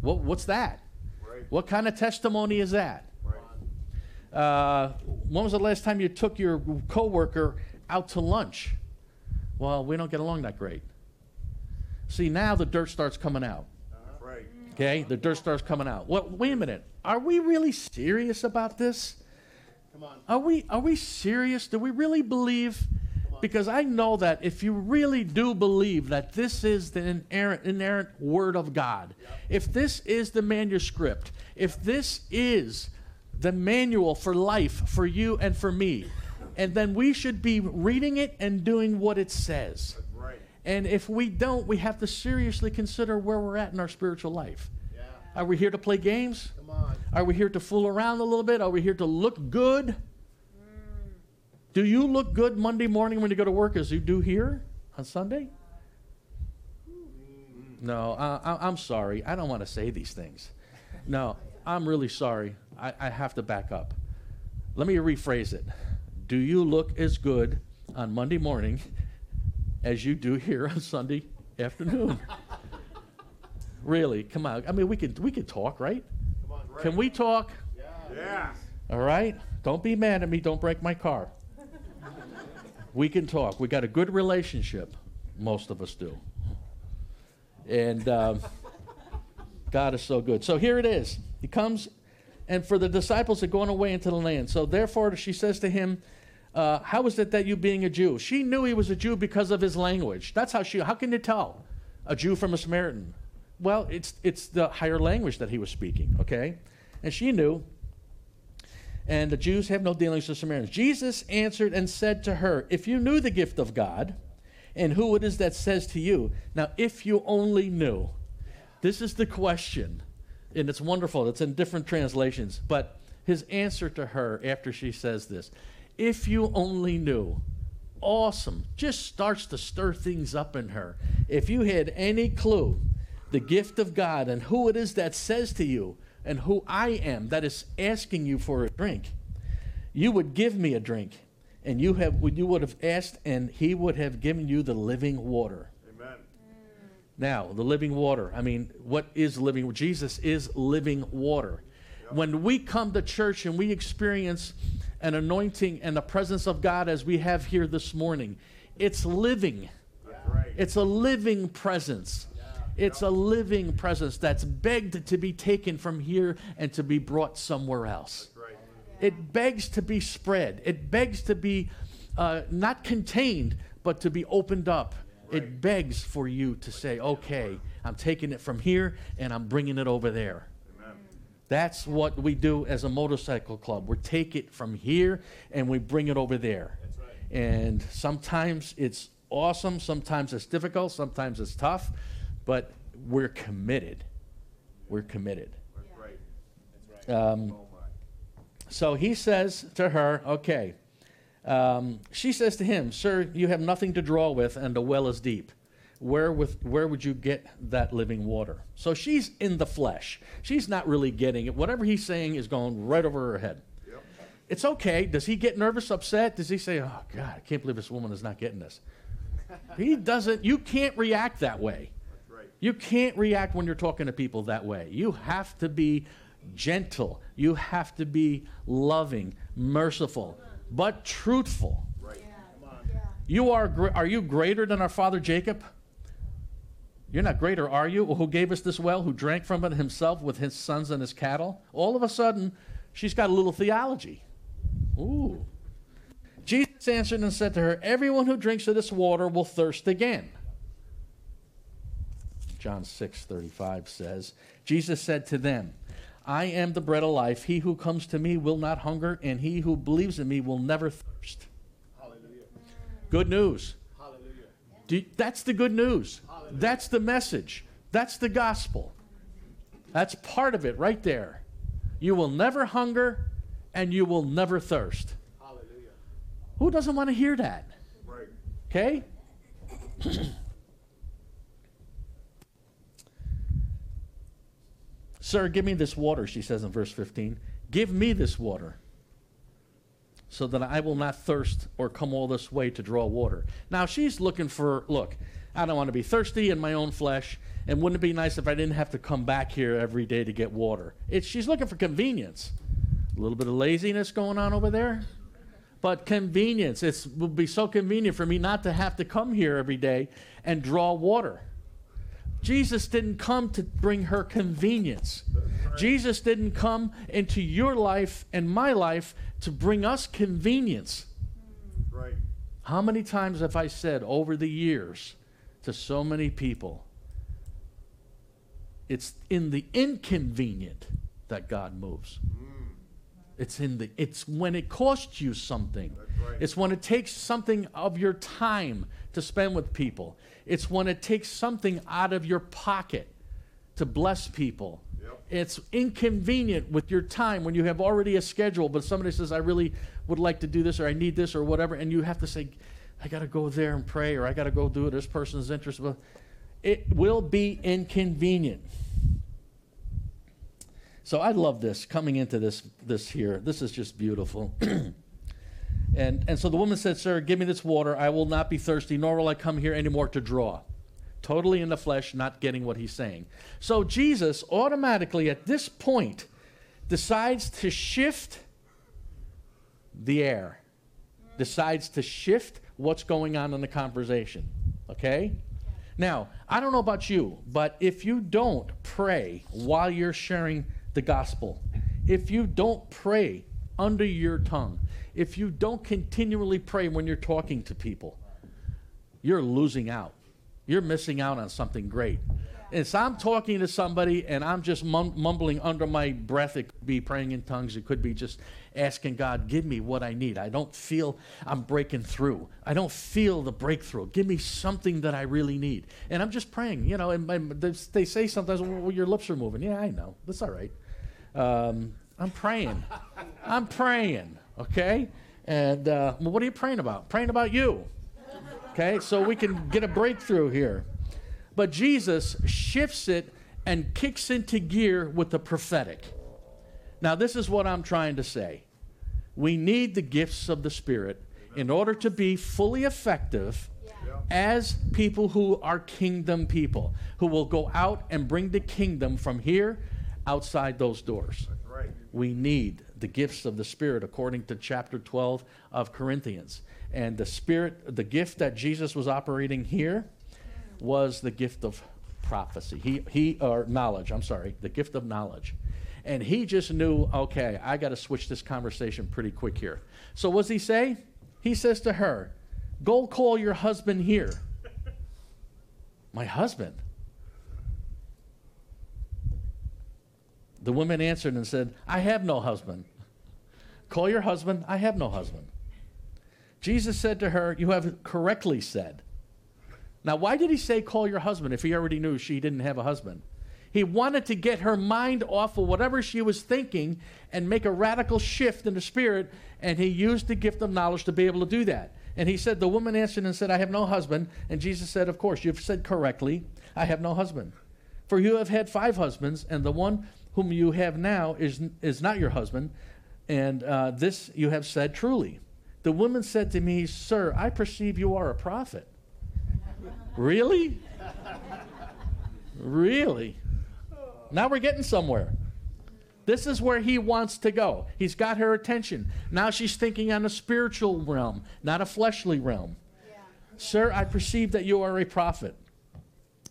What, what's that? Right. What kind of testimony is that? Uh, when was the last time you took your coworker out to lunch? Well, we don't get along that great. See, now the dirt starts coming out. Right. Okay, the dirt starts coming out. Well, wait a minute. Are we really serious about this? Come on. Are we are we serious? Do we really believe? Because I know that if you really do believe that this is the inerrant, inerrant word of God, if this is the manuscript, if this is the manual for life for you and for me, and then we should be reading it and doing what it says. Right. And if we don't, we have to seriously consider where we're at in our spiritual life. Yeah. Are we here to play games? Come on. Are we here to fool around a little bit? Are we here to look good? Do you look good Monday morning when you go to work as you do here on Sunday? No, I, I, I'm sorry. I don't want to say these things. No, I'm really sorry. I, I have to back up. Let me rephrase it. Do you look as good on Monday morning as you do here on Sunday afternoon? [laughs] really? Come on. I mean, we can we can talk, right? Can we talk? Yeah. All right? Don't be mad at me. Don't break my car. We can talk. We got a good relationship. Most of us do. And um, God is so good. So here it is. He comes, and for the disciples are going away into the land. So therefore, she says to him, uh, How is it that you being a Jew? She knew he was a Jew because of his language. That's how she, how can you tell a Jew from a Samaritan? Well, it's, it's the higher language that he was speaking, okay? And she knew and the Jews have no dealings with Samaritans. Jesus answered and said to her, If you knew the gift of God and who it is that says to you, now if you only knew, this is the question, and it's wonderful, it's in different translations, but his answer to her after she says this, if you only knew, awesome, just starts to stir things up in her. If you had any clue, the gift of God and who it is that says to you, and who I am that is asking you for a drink, you would give me a drink, and you have you would have asked, and he would have given you the living water. Amen. Now, the living water. I mean, what is living? Jesus is living water. When we come to church and we experience an anointing and the presence of God as we have here this morning, it's living. Right. It's a living presence. It's a living presence that's begged to be taken from here and to be brought somewhere else. It begs to be spread. It begs to be uh, not contained, but to be opened up. It begs for you to say, okay, I'm taking it from here and I'm bringing it over there. Amen. That's what we do as a motorcycle club. We take it from here and we bring it over there. Right. And sometimes it's awesome, sometimes it's difficult, sometimes it's tough, but we're committed. We're committed. That's right. That's right. Um, so he says to her, okay. Um, she says to him, Sir, you have nothing to draw with, and the well is deep. Where, with, where would you get that living water? So she's in the flesh. She's not really getting it. Whatever he's saying is going right over her head. Yep. It's okay. Does he get nervous, upset? Does he say, Oh, God, I can't believe this woman is not getting this? he doesn't. You can't react that way. You can't react when you're talking to people that way. You have to be gentle. You have to be loving, merciful, but truthful. Right. You are are you greater than our father Jacob? You're not greater, are you? Who gave us this well, who drank from it himself with his sons and his cattle? All of a sudden, she's got a little theology. Ooh. Jesus answered and said to her, Everyone who drinks of this water will thirst again. John 6 35 says, Jesus said to them, I am the bread of life. He who comes to me will not hunger, and he who believes in me will never thirst. Hallelujah. Good news. Hallelujah. You- that's the good news. That's the message. That's the gospel. That's part of it right there. You will never hunger and you will never thirst. Hallelujah. Who doesn't want to hear that? Right. Okay? [clears throat] Sir, give me this water, she says in verse 15. Give me this water so that I will not thirst or come all this way to draw water. Now, she's looking for, look, I don't want to be thirsty in my own flesh, and wouldn't it be nice if I didn't have to come back here every day to get water? It's, she's looking for convenience. A little bit of laziness going on over there but convenience. It would be so convenient for me not to have to come here every day and draw water. Jesus didn't come to bring her convenience. Jesus didn't come into your life and my life to bring us convenience. Right. How many times have I said over the years to so many people, it's in the inconvenient that God moves. Mm. It's in the it's when it costs you something. That's right. It's when it takes something of your time to spend with people. It's when it takes something out of your pocket to bless people Yep. It's inconvenient with your time when you have already a schedule, but somebody says, I really would like to do this or I need this or whatever, and you have to say, I got to go there and pray or I got to go do it. This person's interested. It will be inconvenient. So I love this coming into this this here. This is just beautiful. [clears throat] and and so the woman said, "Sir, give me this water. I will not be thirsty, nor will I come here anymore to draw." Totally in the flesh, not getting what he's saying. So Jesus automatically at this point decides to shift the air. Decides to shift what's going on in the conversation. Okay? Now, I don't know about you, but if you don't pray while you're sharing the gospel, if you don't pray under your tongue, if you don't continually pray when you're talking to people, you're losing out. You're missing out on something great. And so I'm talking to somebody and I'm just mum- mumbling under my breath. It could be praying in tongues. It could be just asking God, give me what I need. I don't feel I'm breaking through. I don't feel the breakthrough. Give me something that I really need. And I'm just praying, you know, and my, they, they say sometimes, well, your lips are moving. Yeah, I know. That's all right. Um, I'm praying. I'm praying, okay? And uh, well, what are you praying about? Praying about you. Okay, so we can get a breakthrough here. But Jesus shifts it and kicks into gear with the prophetic. Now, this is what I'm trying to say. We need the gifts of the Spirit in order to be fully effective as people who are kingdom people, who will go out and bring the kingdom from here outside those doors. Right. We need the gifts of the Spirit according to chapter 12 of Corinthians. And the Spirit, the gift that Jesus was operating here was the gift of prophecy. He, he or knowledge, I'm sorry, the gift of knowledge. And he just knew, okay, I got to switch this conversation pretty quick here. So what does he say? He says to her, Go call your husband here. [laughs] My husband? The woman answered and said, I have no husband. Call your husband. I have no husband. Jesus said to her, You have correctly said. Now, why did he say call your husband if he already knew she didn't have a husband? He wanted to get her mind off of whatever she was thinking and make a radical shift in the spirit, and he used the gift of knowledge to be able to do that. And he said, The woman answered and said, I have no husband. And Jesus said, Of course, you've said correctly, I have no husband. For you have had five husbands, and the one whom you have now is, is not your husband. And uh, this you have said truly. The woman said to me, Sir, I perceive you are a prophet. really? really? Now we're getting somewhere. This is where he wants to go. He's got her attention. Now she's thinking on a spiritual realm, not a fleshly realm. Sir, I perceive that you are a prophet.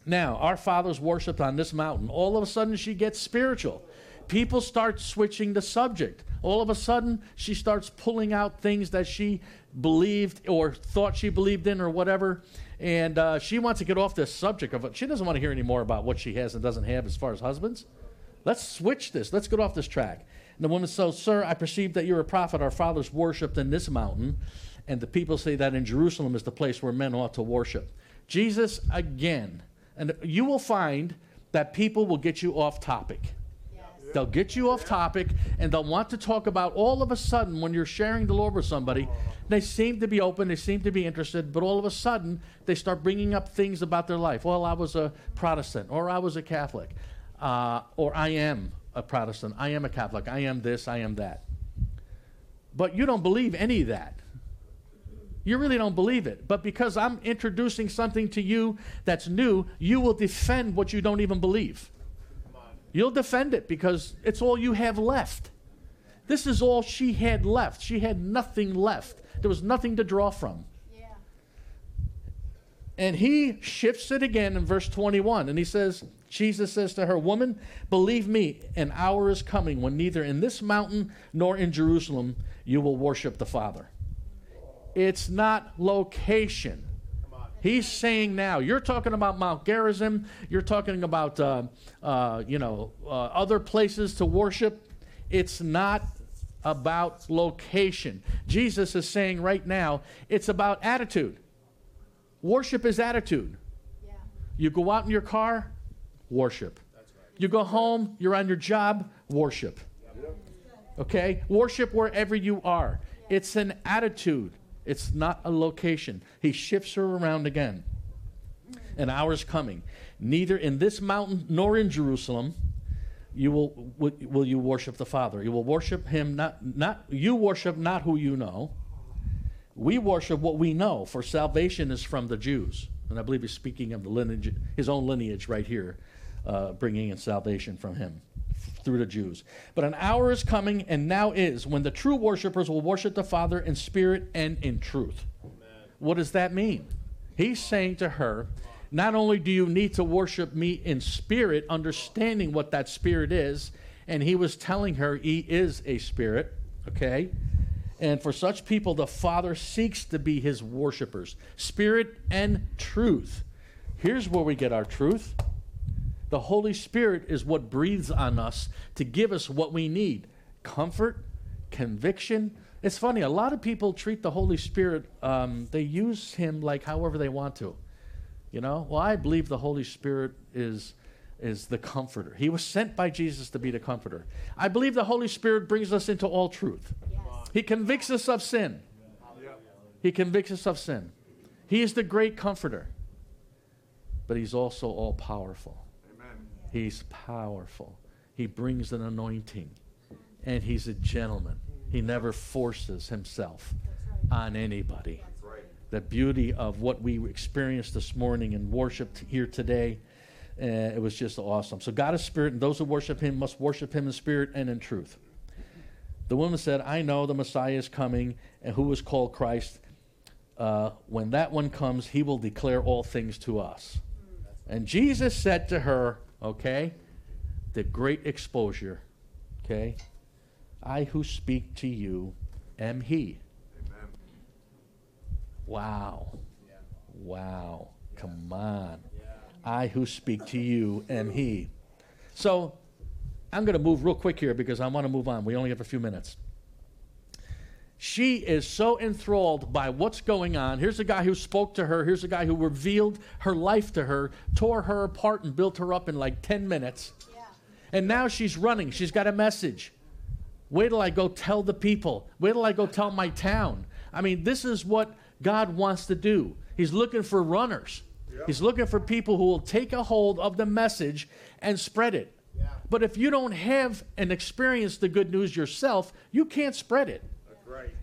Now, our fathers worshiped on this mountain. All of a sudden, she gets spiritual. People start switching the subject. All of a sudden, she starts pulling out things that she believed or thought she believed in or whatever. And uh, she wants to get off this subject of it. She doesn't want to hear any more about what she has and doesn't have as far as husbands. Let's switch this. Let's get off this track. And the woman says, Sir, I perceive that you're a prophet. Our fathers worshiped in this mountain. And the people say that in Jerusalem is the place where men ought to worship. Jesus, again, and you will find that people will get you off topic. They'll get you off topic and they'll want to talk about all of a sudden when you're sharing the Lord with somebody, they seem to be open, they seem to be interested, but all of a sudden they start bringing up things about their life. Well, I was a Protestant or I was a Catholic uh, or I am a Protestant, I am a Catholic, I am this, I am that. But you don't believe any of that. You really don't believe it. But because I'm introducing something to you that's new, you will defend what you don't even believe. You'll defend it because it's all you have left. This is all she had left. She had nothing left. There was nothing to draw from. And he shifts it again in verse 21. And he says, Jesus says to her, Woman, believe me, an hour is coming when neither in this mountain nor in Jerusalem you will worship the Father. It's not location. He's saying now, you're talking about Mount Gerizim, you're talking about, uh, uh, you know, uh, other places to worship. It's not about location. Jesus is saying right now, it's about attitude. Worship is attitude. You go out in your car, worship. You go home, you're on your job, worship. Okay? Worship wherever you are. It's an attitude, it's not a location. He shifts her around again. An hour is coming. Neither in this mountain nor in Jerusalem you will, will, you worship the Father. You will worship him not, not you worship not who you know. We worship what we know, for salvation is from the Jews. And I believe he's speaking of the lineage, his own lineage right here, uh, bringing in salvation from him through the Jews. But an hour is coming, and now is, when the true worshipers will worship the Father in spirit and in truth. What does that mean? He's saying to her, not only do you need to worship me in spirit, understanding what that spirit is, and he was telling her he is a spirit, okay? And for such people, the Father seeks to be his worshipers, spirit and truth. Here's where we get our truth. The Holy Spirit is what breathes on us to give us what we need comfort, conviction. It's funny, a lot of people treat the Holy Spirit, um, they use him like however they want to. You know, well, I believe the Holy Spirit is is the comforter. He was sent by Jesus to be the comforter. I believe the Holy Spirit brings us into all truth. He convicts us of sin. He convicts us of sin. He is the great comforter. But he's also all powerful. He's powerful. He brings an anointing. And he's a gentleman. He never forces himself on anybody the beauty of what we experienced this morning and worshiped here today. Uh, it was just awesome. So, God is spirit, and those who worship him must worship him in spirit and in truth. The woman said, I know the Messiah is coming, and who is called Christ. Uh, when that one comes, he will declare all things to us. And Jesus said to her, okay, the great exposure, okay, I who speak to you am he. Amen. Wow. Wow. Come on. I who speak to you am he. So I'm going to move real quick here because I want to move on. We only have a few minutes. She is so enthralled by what's going on. Here's a guy who spoke to her. Here's a guy who revealed her life to her, tore her apart, and built her up in like 10 minutes. And now she's running. She's got a message. Wait till I go tell the people. Wait till I go tell my town. I mean, this is what God wants to do. He's looking for runners. He's looking for people who will take a hold of the message and spread it. But if you don't have and experience the good news yourself, you can't spread it.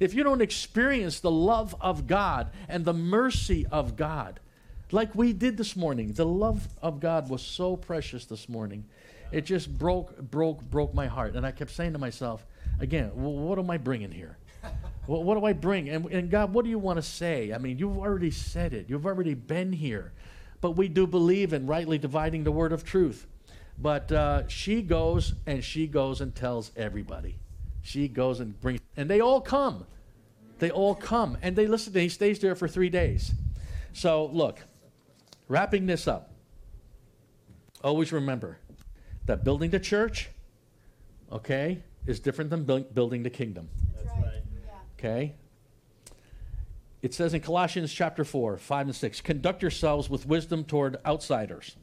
If you don't experience the love of God and the mercy of God, like we did this morning, the love of God was so precious this morning. It just broke, broke, broke my heart. And I kept saying to myself, again, well, what am I bringing here? [laughs] What, what do I bring? And, and God, what do you want to say? I mean, you've already said it, you've already been here. But we do believe in rightly dividing the word of truth. But uh, she goes and she goes and tells everybody. She goes and brings, and they all come. They all come and they listen. He stays there for three days. So, look, wrapping this up, always remember that building the church, okay, is different than buil- building the kingdom. That's right. Okay? It says in Colossians chapter 4, 5 and 6, conduct yourselves with wisdom toward outsiders.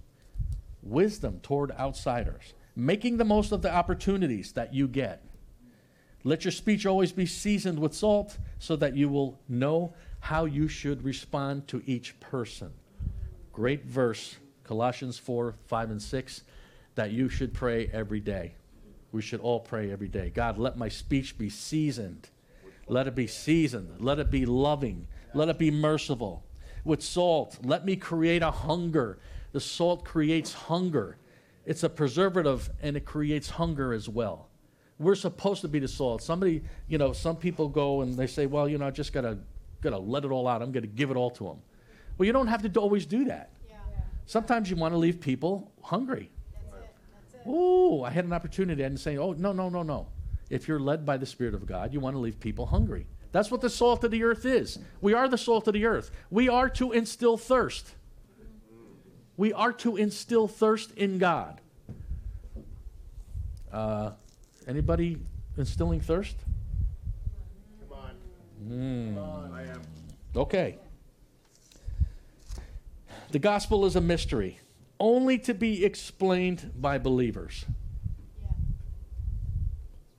Wisdom toward outsiders. Making the most of the opportunities that you get. Let your speech always be seasoned with salt so that you will know how you should respond to each person. Great verse, Colossians 4, 5, and 6, that you should pray every day. We should all pray every day. God, let my speech be seasoned let it be seasoned. Let it be loving. Let it be merciful. With salt, let me create a hunger. The salt creates hunger. It's a preservative and it creates hunger as well. We're supposed to be the salt. Somebody, you know, some people go and they say, well, you know, I just gotta gotta let it all out. I'm gonna give it all to them. Well, you don't have to always do that. Sometimes you want to leave people hungry. Ooh, I had an opportunity. I didn't say, oh, no, no, no, no if you're led by the Spirit of God, you want to leave people hungry. That's what the salt of the earth is. We are the salt of the earth. We are to instill thirst. We are to instill thirst in God. Uh, anybody instilling thirst? Come on. Mm. Come on. I am. Okay. The gospel is a mystery. only to be explained by believers.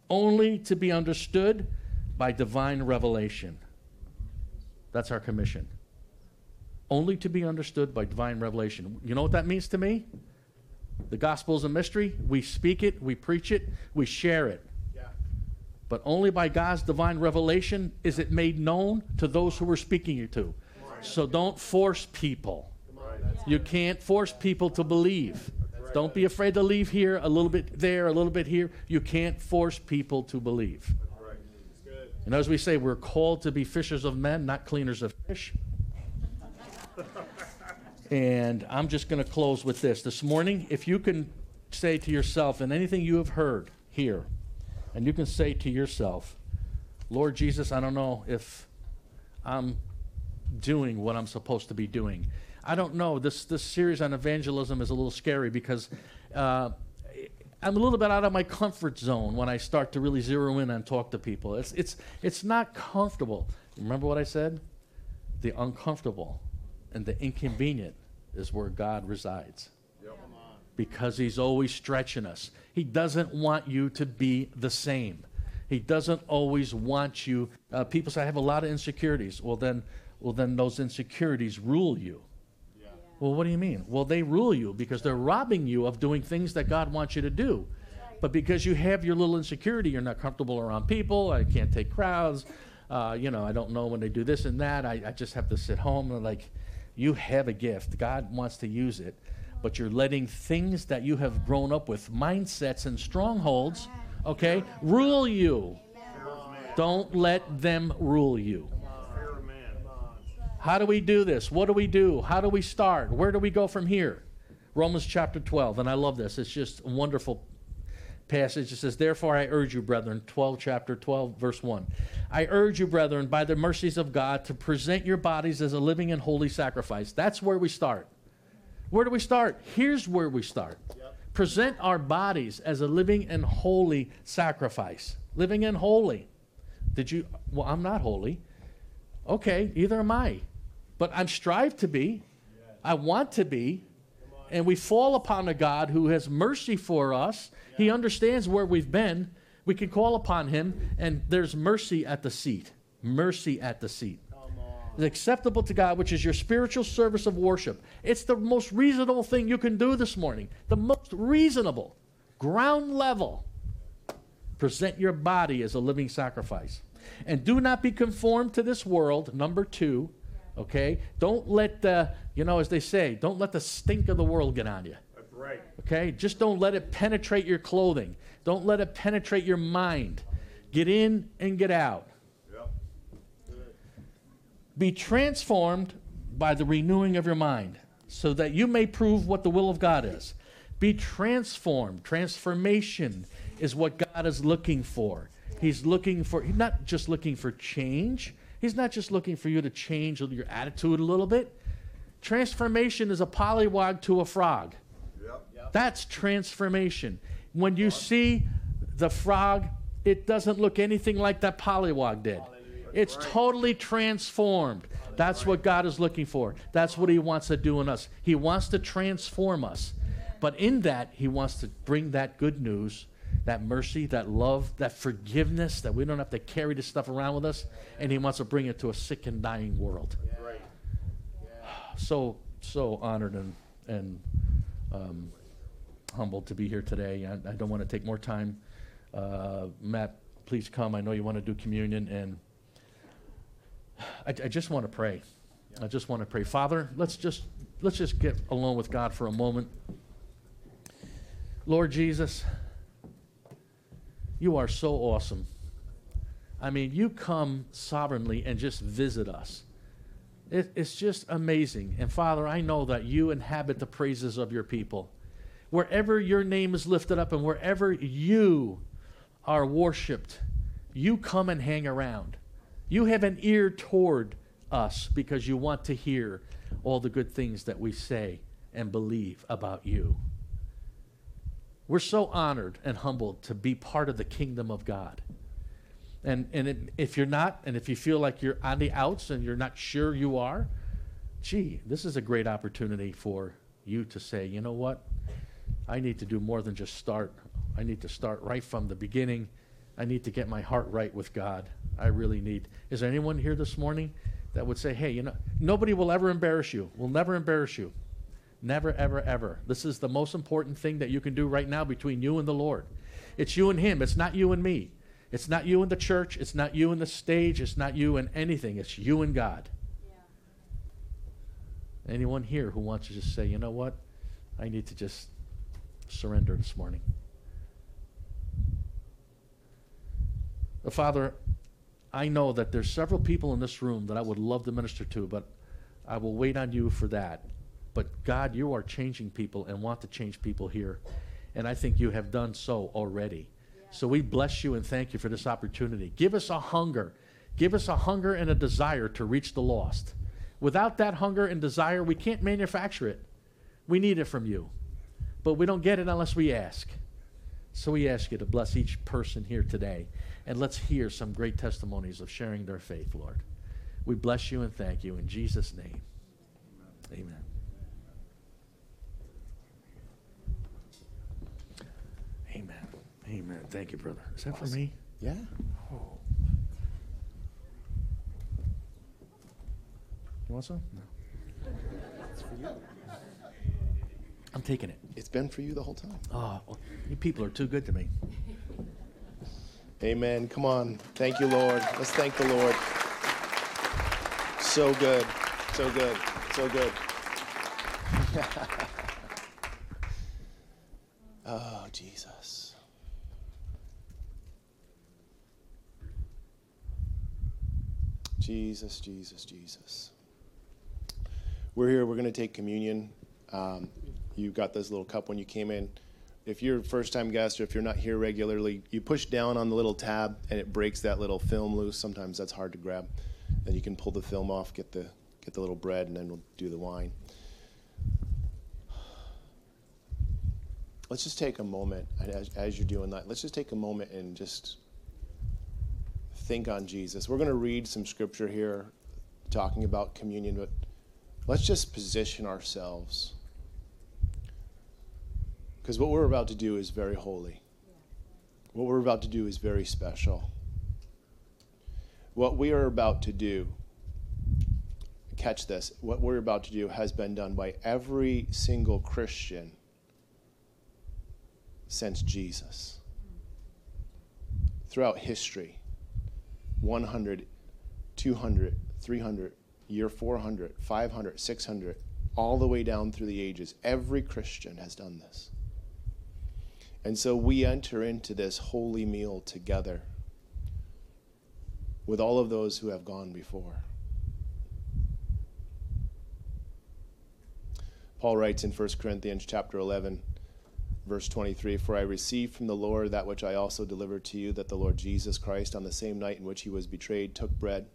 Only to be understood by divine revelation. That's our commission. Only to be understood by divine revelation. You know what that means to me? The gospel is a mystery. We speak it, we preach it, we share it. Yeah. But only by God's divine revelation is it made known to those who we're speaking it to. So don't force people. You can't force people to believe. Don't be afraid to leave here, a little bit there, a little bit here. You can't force people to believe. Right. It's good. And as we say, we're called to be fishers of men, not cleaners of fish. And I'm just going to close with this. This morning, if you can say to yourself, and anything you have heard here, and you can say to yourself, Lord Jesus, I don't know if I'm doing what I'm supposed to be doing. I don't know. This, this series on evangelism is a little scary because uh, I'm a little bit out of my comfort zone when I start to really zero in and talk to people. It's, it's, it's not comfortable. Remember what I said? The uncomfortable and the inconvenient is where God resides because he's always stretching us. He doesn't want you to be the same. He doesn't always want you. Uh, people say I have a lot of insecurities. Well, then, well, then those insecurities rule you. Well, what do you mean? Well, they rule you because they're robbing you of doing things that God wants you to do. But because you have your little insecurity, you're not comfortable around people. I can't take crowds. Uh, you know, I don't know when they do this and that. I, I just have to sit home and like, you have a gift. God wants to use it, but you're letting things that you have grown up with, mindsets and strongholds, okay, rule you. Don't let them rule you. How do we do this? What do we do? How do we start? Where do we go from here? Romans chapter 12, and I love this. It's just wonderful passage. It says, Therefore I urge you, brethren, 12, chapter 12, verse 1. I urge you, brethren, by the mercies of God, to present your bodies as a living and holy sacrifice. That's where we start. Where do we start? Here's where we start. Present our bodies as a living and holy sacrifice. Living and holy. Did you? Well, I'm not holy. Okay, either am I. But I'm strive to be. I want to be. And we fall upon a God who has mercy for us. He understands where we've been. We can call upon him, and there's mercy at the seat. Mercy at the seat. Is acceptable to God, which is your spiritual service of worship. It's the most reasonable thing you can do this morning. The most reasonable, ground level. Present your body as a living sacrifice. And do not be conformed to this world. Number two, okay? Don't let the, you know, as they say, don't let the stink of the world get on you. Okay? Just don't let it penetrate your clothing. Don't let it penetrate your mind. Get in and get out. Yep. Be transformed by the renewing of your mind, so that you may prove what the will of God is. Be transformed. Transformation is what God is looking for. He's looking for, he's not just looking for change. He's not just looking for you to change your attitude a little bit. Transformation is a pollywog to a frog. That's transformation. When you see the frog, it doesn't look anything like that pollywog did. It's totally transformed. That's what God is looking for. That's what He wants to do in us. He wants to transform us. But in that, He wants to bring that good news, that mercy, that love, that forgiveness, that we don't have to carry this stuff around with us. And He wants to bring it to a sick and dying world. So, so honored and, and um, humbled to be here today. I, I don't want to take more time. Uh, Matt, please come. I know you want to do communion, and I, I just want to pray. I just want to pray. Father, let's just let's just get alone with God for a moment. Lord Jesus, you are so awesome. I mean, you come sovereignly and just visit us. It, it's just amazing. And Father, I know that you inhabit the praises of your people. Wherever your name is lifted up and wherever you are worshiped, you come and hang around. You have an ear toward us because you want to hear all the good things that we say and believe about you. We're so honored and humbled to be part of the kingdom of God. And, and it, if you're not, and if you feel like you're on the outs and you're not sure you are, gee, this is a great opportunity for you to say, you know what? I need to do more than just start. I need to start right from the beginning. I need to get my heart right with God. I really need. Is there anyone here this morning that would say, hey, you know, nobody will ever embarrass you. Will never embarrass you. Never, ever, ever. This is the most important thing that you can do right now between you and the Lord. It's you and Him. It's not you and me. It's not you and the church. It's not you and the stage. It's not you and anything. It's you and God. Anyone here who wants to just say, you know what? I need to just surrender this morning. Father, I know that there's several people in this room that I would love to minister to, but I will wait on you for that. But God, you are changing people and want to change people here. And I think you have done so already. So we bless you and thank you for this opportunity. Give us a hunger. Give us a hunger and a desire to reach the lost. Without that hunger and desire, we can't manufacture it. We need it from you. But we don't get it unless we ask. So we ask you to bless each person here today. And let's hear some great testimonies of sharing their faith, Lord. We bless you and thank you in Jesus' name. Amen. Amen. Amen. Thank you, brother. Is that for me? Yeah. Oh. You want some? No. I'm taking it. It's been for you the whole time. Oh, well, you people are too good to me. [laughs] Amen. Come on. Thank you, Lord. Let's thank the Lord. So good. So good. So good. [laughs] oh, Jesus. Jesus, Jesus, Jesus. We're here. We're going to take communion. Um, you got this little cup when you came in. If you're a first time guest or if you're not here regularly, you push down on the little tab and it breaks that little film loose. Sometimes that's hard to grab. Then you can pull the film off, get the get the little bread, and then we'll do the wine. Let's just take a moment as, as you're doing that. Let's just take a moment and just think on Jesus. We're going to read some scripture here talking about communion, but let's just position ourselves. Because what we're about to do is very holy. What we're about to do is very special. What we are about to do, catch this, what we're about to do has been done by every single Christian since Jesus. Throughout history, 100, 200, 300, year 400, 500, 600, all the way down through the ages, every Christian has done this. And so we enter into this holy meal together with all of those who have gone before. Paul writes in 1 Corinthians chapter 11 verse 23 for I received from the Lord that which I also delivered to you that the Lord Jesus Christ on the same night in which he was betrayed took bread.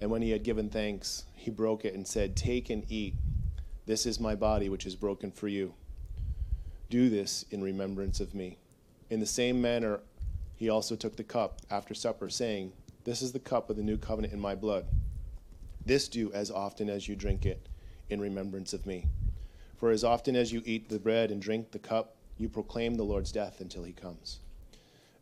And when he had given thanks he broke it and said take and eat. This is my body which is broken for you do this in remembrance of me. In the same manner, he also took the cup after supper, saying, This is the cup of the new covenant in my blood. This do as often as you drink it in remembrance of me. For as often as you eat the bread and drink the cup, you proclaim the Lord's death until he comes.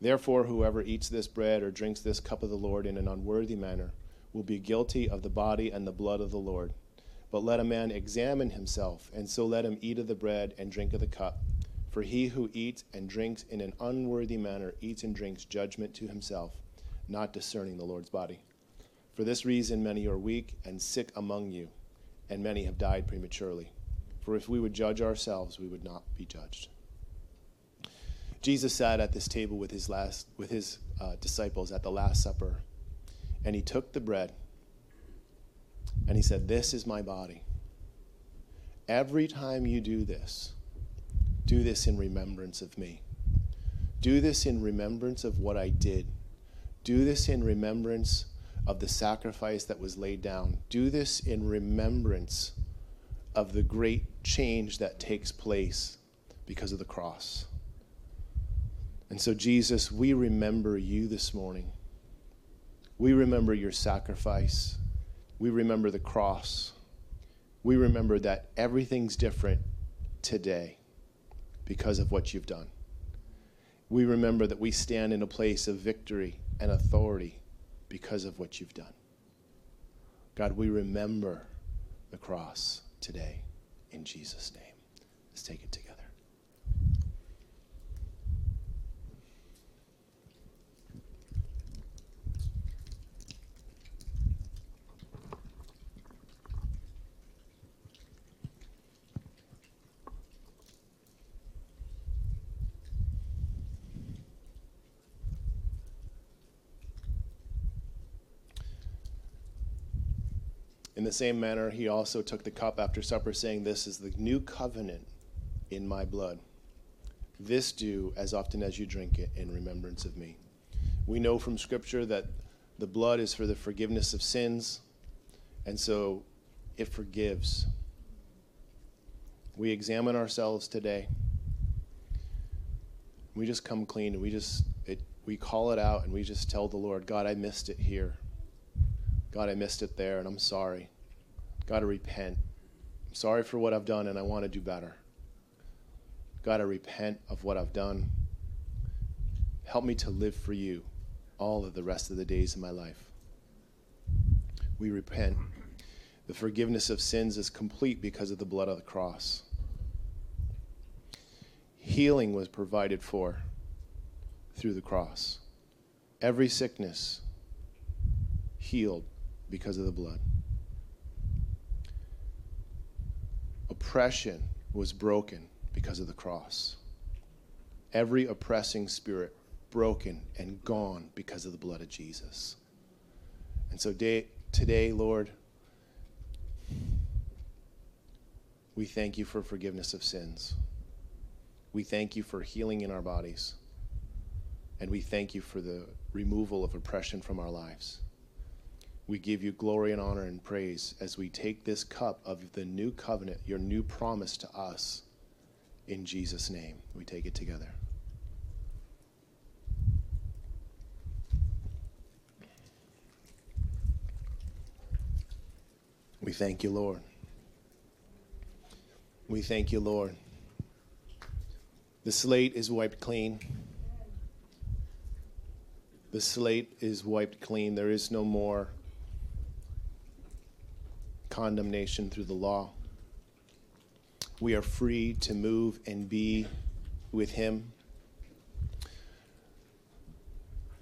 Therefore, whoever eats this bread or drinks this cup of the Lord in an unworthy manner will be guilty of the body and the blood of the Lord. But let a man examine himself, and so let him eat of the bread and drink of the cup. For he who eats and drinks in an unworthy manner eats and drinks judgment to himself, not discerning the Lord's body. For this reason, many are weak and sick among you, and many have died prematurely. For if we would judge ourselves, we would not be judged. Jesus sat at this table with his, last, with his uh, disciples at the Last Supper, and he took the bread and he said, This is my body. Every time you do this, do this in remembrance of me. Do this in remembrance of what I did. Do this in remembrance of the sacrifice that was laid down. Do this in remembrance of the great change that takes place because of the cross. And so, Jesus, we remember you this morning. We remember your sacrifice. We remember the cross. We remember that everything's different today because of what you've done. We remember that we stand in a place of victory and authority because of what you've done. God, we remember the cross today in Jesus' name. Let's take it together. In the same manner, he also took the cup after supper, saying, This is the new covenant in my blood. This do as often as you drink it in remembrance of me. We know from Scripture that the blood is for the forgiveness of sins, and so it forgives. We examine ourselves today. We just come clean and we just it, we call it out and we just tell the Lord, God, I missed it here. God, I missed it there, and I'm sorry. God, I repent. I'm sorry for what I've done, and I want to do better. God, I repent of what I've done. Help me to live for you all of the rest of the days of my life. We repent. The forgiveness of sins is complete because of the blood of the cross. Healing was provided for through the cross. Every sickness healed because of the blood. Oppression was broken because of the cross. Every oppressing spirit broken and gone because of the blood of Jesus. And so day, today, Lord, we thank you for forgiveness of sins. We thank you for healing in our bodies. And we thank you for the removal of oppression from our lives. We give you glory and honor and praise as we take this cup of the new covenant, your new promise to us. In Jesus' name, we take it together. We thank you, Lord. We thank you, Lord. The slate is wiped clean. The slate is wiped clean. There is no more condemnation through the law. We are free to move and be with Him.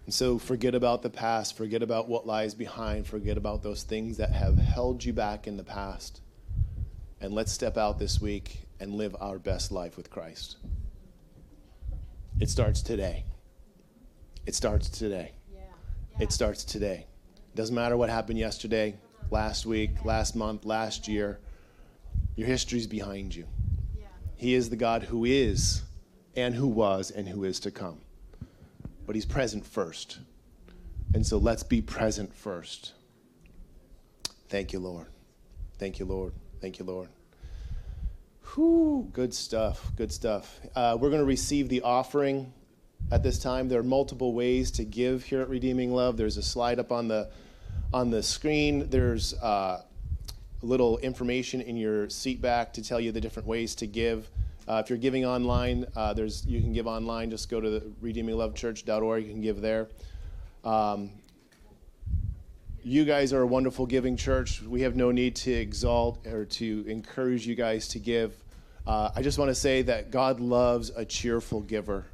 And so forget about the past, forget about what lies behind, forget about those things that have held you back in the past. And let's step out this week and live our best life with Christ. It starts today. It starts today. It starts today. Doesn't matter what happened yesterday, last week, last month, last year. Your history's behind you. He is the God who is, and who was, and who is to come. But He's present first. And so let's be present first. Thank you, Lord. Thank you, Lord. Thank you, Lord. Whew, good stuff. Good stuff. Uh, we're going to receive the offering at this time. There are multiple ways to give here at Redeeming Love. There's a slide up on the on the screen. There's uh, a little information in your seat back to tell you the different ways to give. Uh, if you're giving online, uh, there's you can give online. Just go to redeeminglovechurch.org. You can give there. Um, you guys are a wonderful giving church. We have no need to exalt or to encourage you guys to give. Uh, I just want to say that God loves a cheerful giver.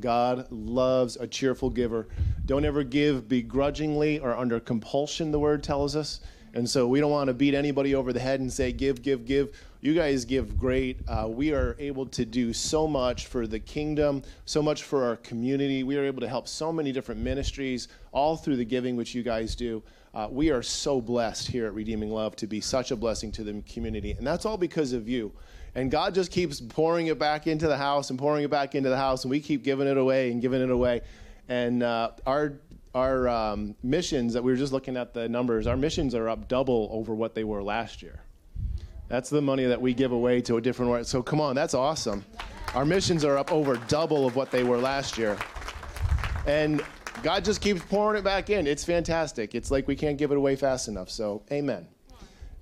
God loves a cheerful giver. Don't ever give begrudgingly or under compulsion, the word tells us. And so we don't want to beat anybody over the head and say, give, give, give. You guys give great. Uh, we are able to do so much for the kingdom, so much for our community. We are able to help so many different ministries, all through the giving which you guys do. Uh, we are so blessed here at Redeeming Love to be such a blessing to the community. And that's all because of you. And God just keeps pouring it back into the house and pouring it back into the house, and we keep giving it away and giving it away. And uh, our our um, missions that we were just looking at the numbers, our missions are up double over what they were last year. That's the money that we give away to a different. So come on, that's awesome. Our missions are up over double of what they were last year. And God just keeps pouring it back in. It's fantastic. It's like we can't give it away fast enough. So, amen.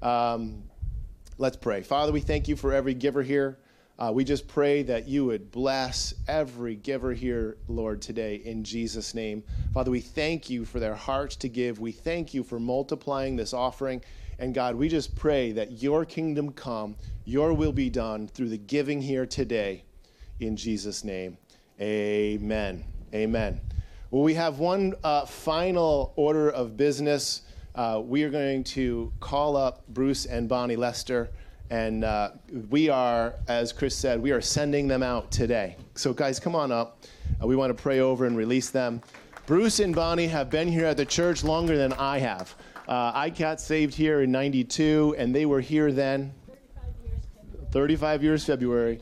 Um, let's pray. Father, we thank you for every giver here. Uh, we just pray that you would bless every giver here, Lord, today in Jesus' name. Father, we thank you for their hearts to give. We thank you for multiplying this offering. And God, we just pray that your kingdom come, your will be done through the giving here today in Jesus' name. Amen. Amen. Well, we have one uh, final order of business. Uh, we are going to call up Bruce and Bonnie Lester, and uh, we are, as Chris said, we are sending them out today. So, guys, come on up. Uh, we want to pray over and release them. Bruce and Bonnie have been here at the church longer than I have. Uh, I got saved here in 92, and they were here then. 35 years February.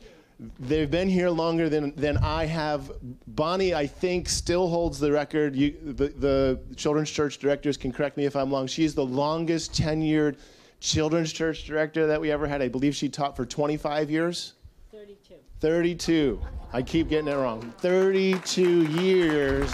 They've been here longer than, than I have. Bonnie, I think, still holds the record. You, the, the children's church directors can correct me if I'm wrong. She's the longest tenured children's church director that we ever had. I believe she taught for 25 years. 32. 32. I keep getting it wrong. 32 years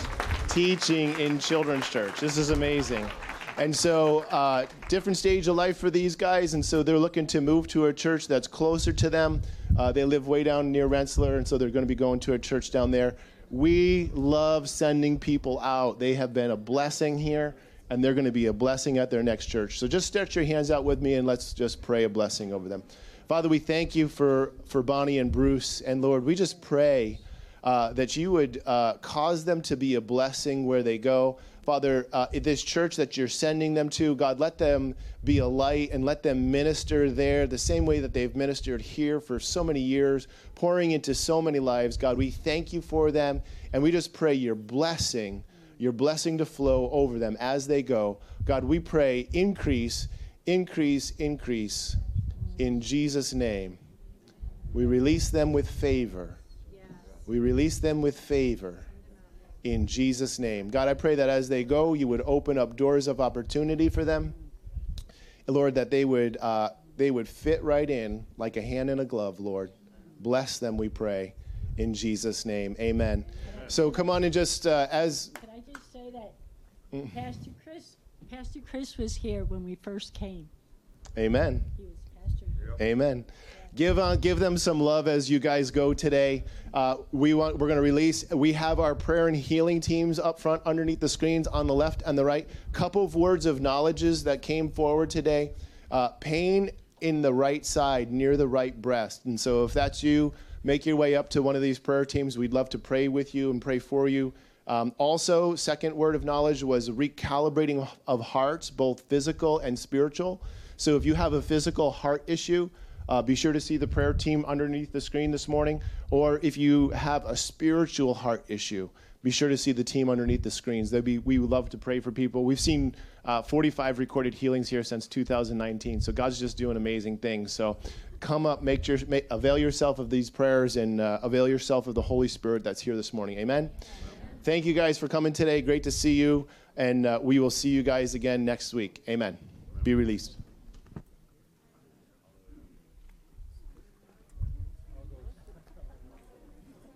teaching in children's church. This is amazing. And so, uh, different stage of life for these guys, and so they're looking to move to a church that's closer to them. Uh, they live way down near Rensselaer, and so they're going to be going to a church down there. We love sending people out. They have been a blessing here, and they're going to be a blessing at their next church. So just stretch your hands out with me, and let's just pray a blessing over them. Father, we thank you for, for Bonnie and Bruce, and Lord, we just pray uh, that you would uh, cause them to be a blessing where they go. Father, uh, this church that you're sending them to, God, let them be a light and let them minister there the same way that they've ministered here for so many years, pouring into so many lives. God, we thank you for them, and we just pray your blessing, your blessing to flow over them as they go. God, we pray increase, increase, increase in Jesus' name. We release them with favor. We release them with favor in Jesus' name. God, I pray that as they go, you would open up doors of opportunity for them. Lord, that they would uh, they would fit right in like a hand in a glove. Lord, bless them, we pray, in Jesus' name. Amen. So come on and just uh, as Can I just say that Pastor Chris, Pastor Chris was here when we first came. Amen. He was pastor. Amen. Give uh, give them some love as you guys go today. Uh, we want we're going to release. We have our prayer and healing teams up front underneath the screens on the left and the right. Couple of words of knowledges that came forward today. Uh, pain in the right side near the right breast, and so if that's you, make your way up to one of these prayer teams. We'd love to pray with you and pray for you. Um, also, second word of knowledge was recalibrating of hearts, both physical and spiritual. So if you have a physical heart issue, uh, be sure to see the prayer team underneath the screen this morning. Or if you have a spiritual heart issue, be sure to see the team underneath the screens. They'd be, we would love to pray for people. We've seen uh, 45 recorded healings here since 2019. So God's just doing amazing things. So come up, make your, make, avail yourself of these prayers and uh, avail yourself of the Holy Spirit that's here this morning. Amen. Thank you guys for coming today. Great to see you. And uh, we will see you guys again next week. Amen. Be released.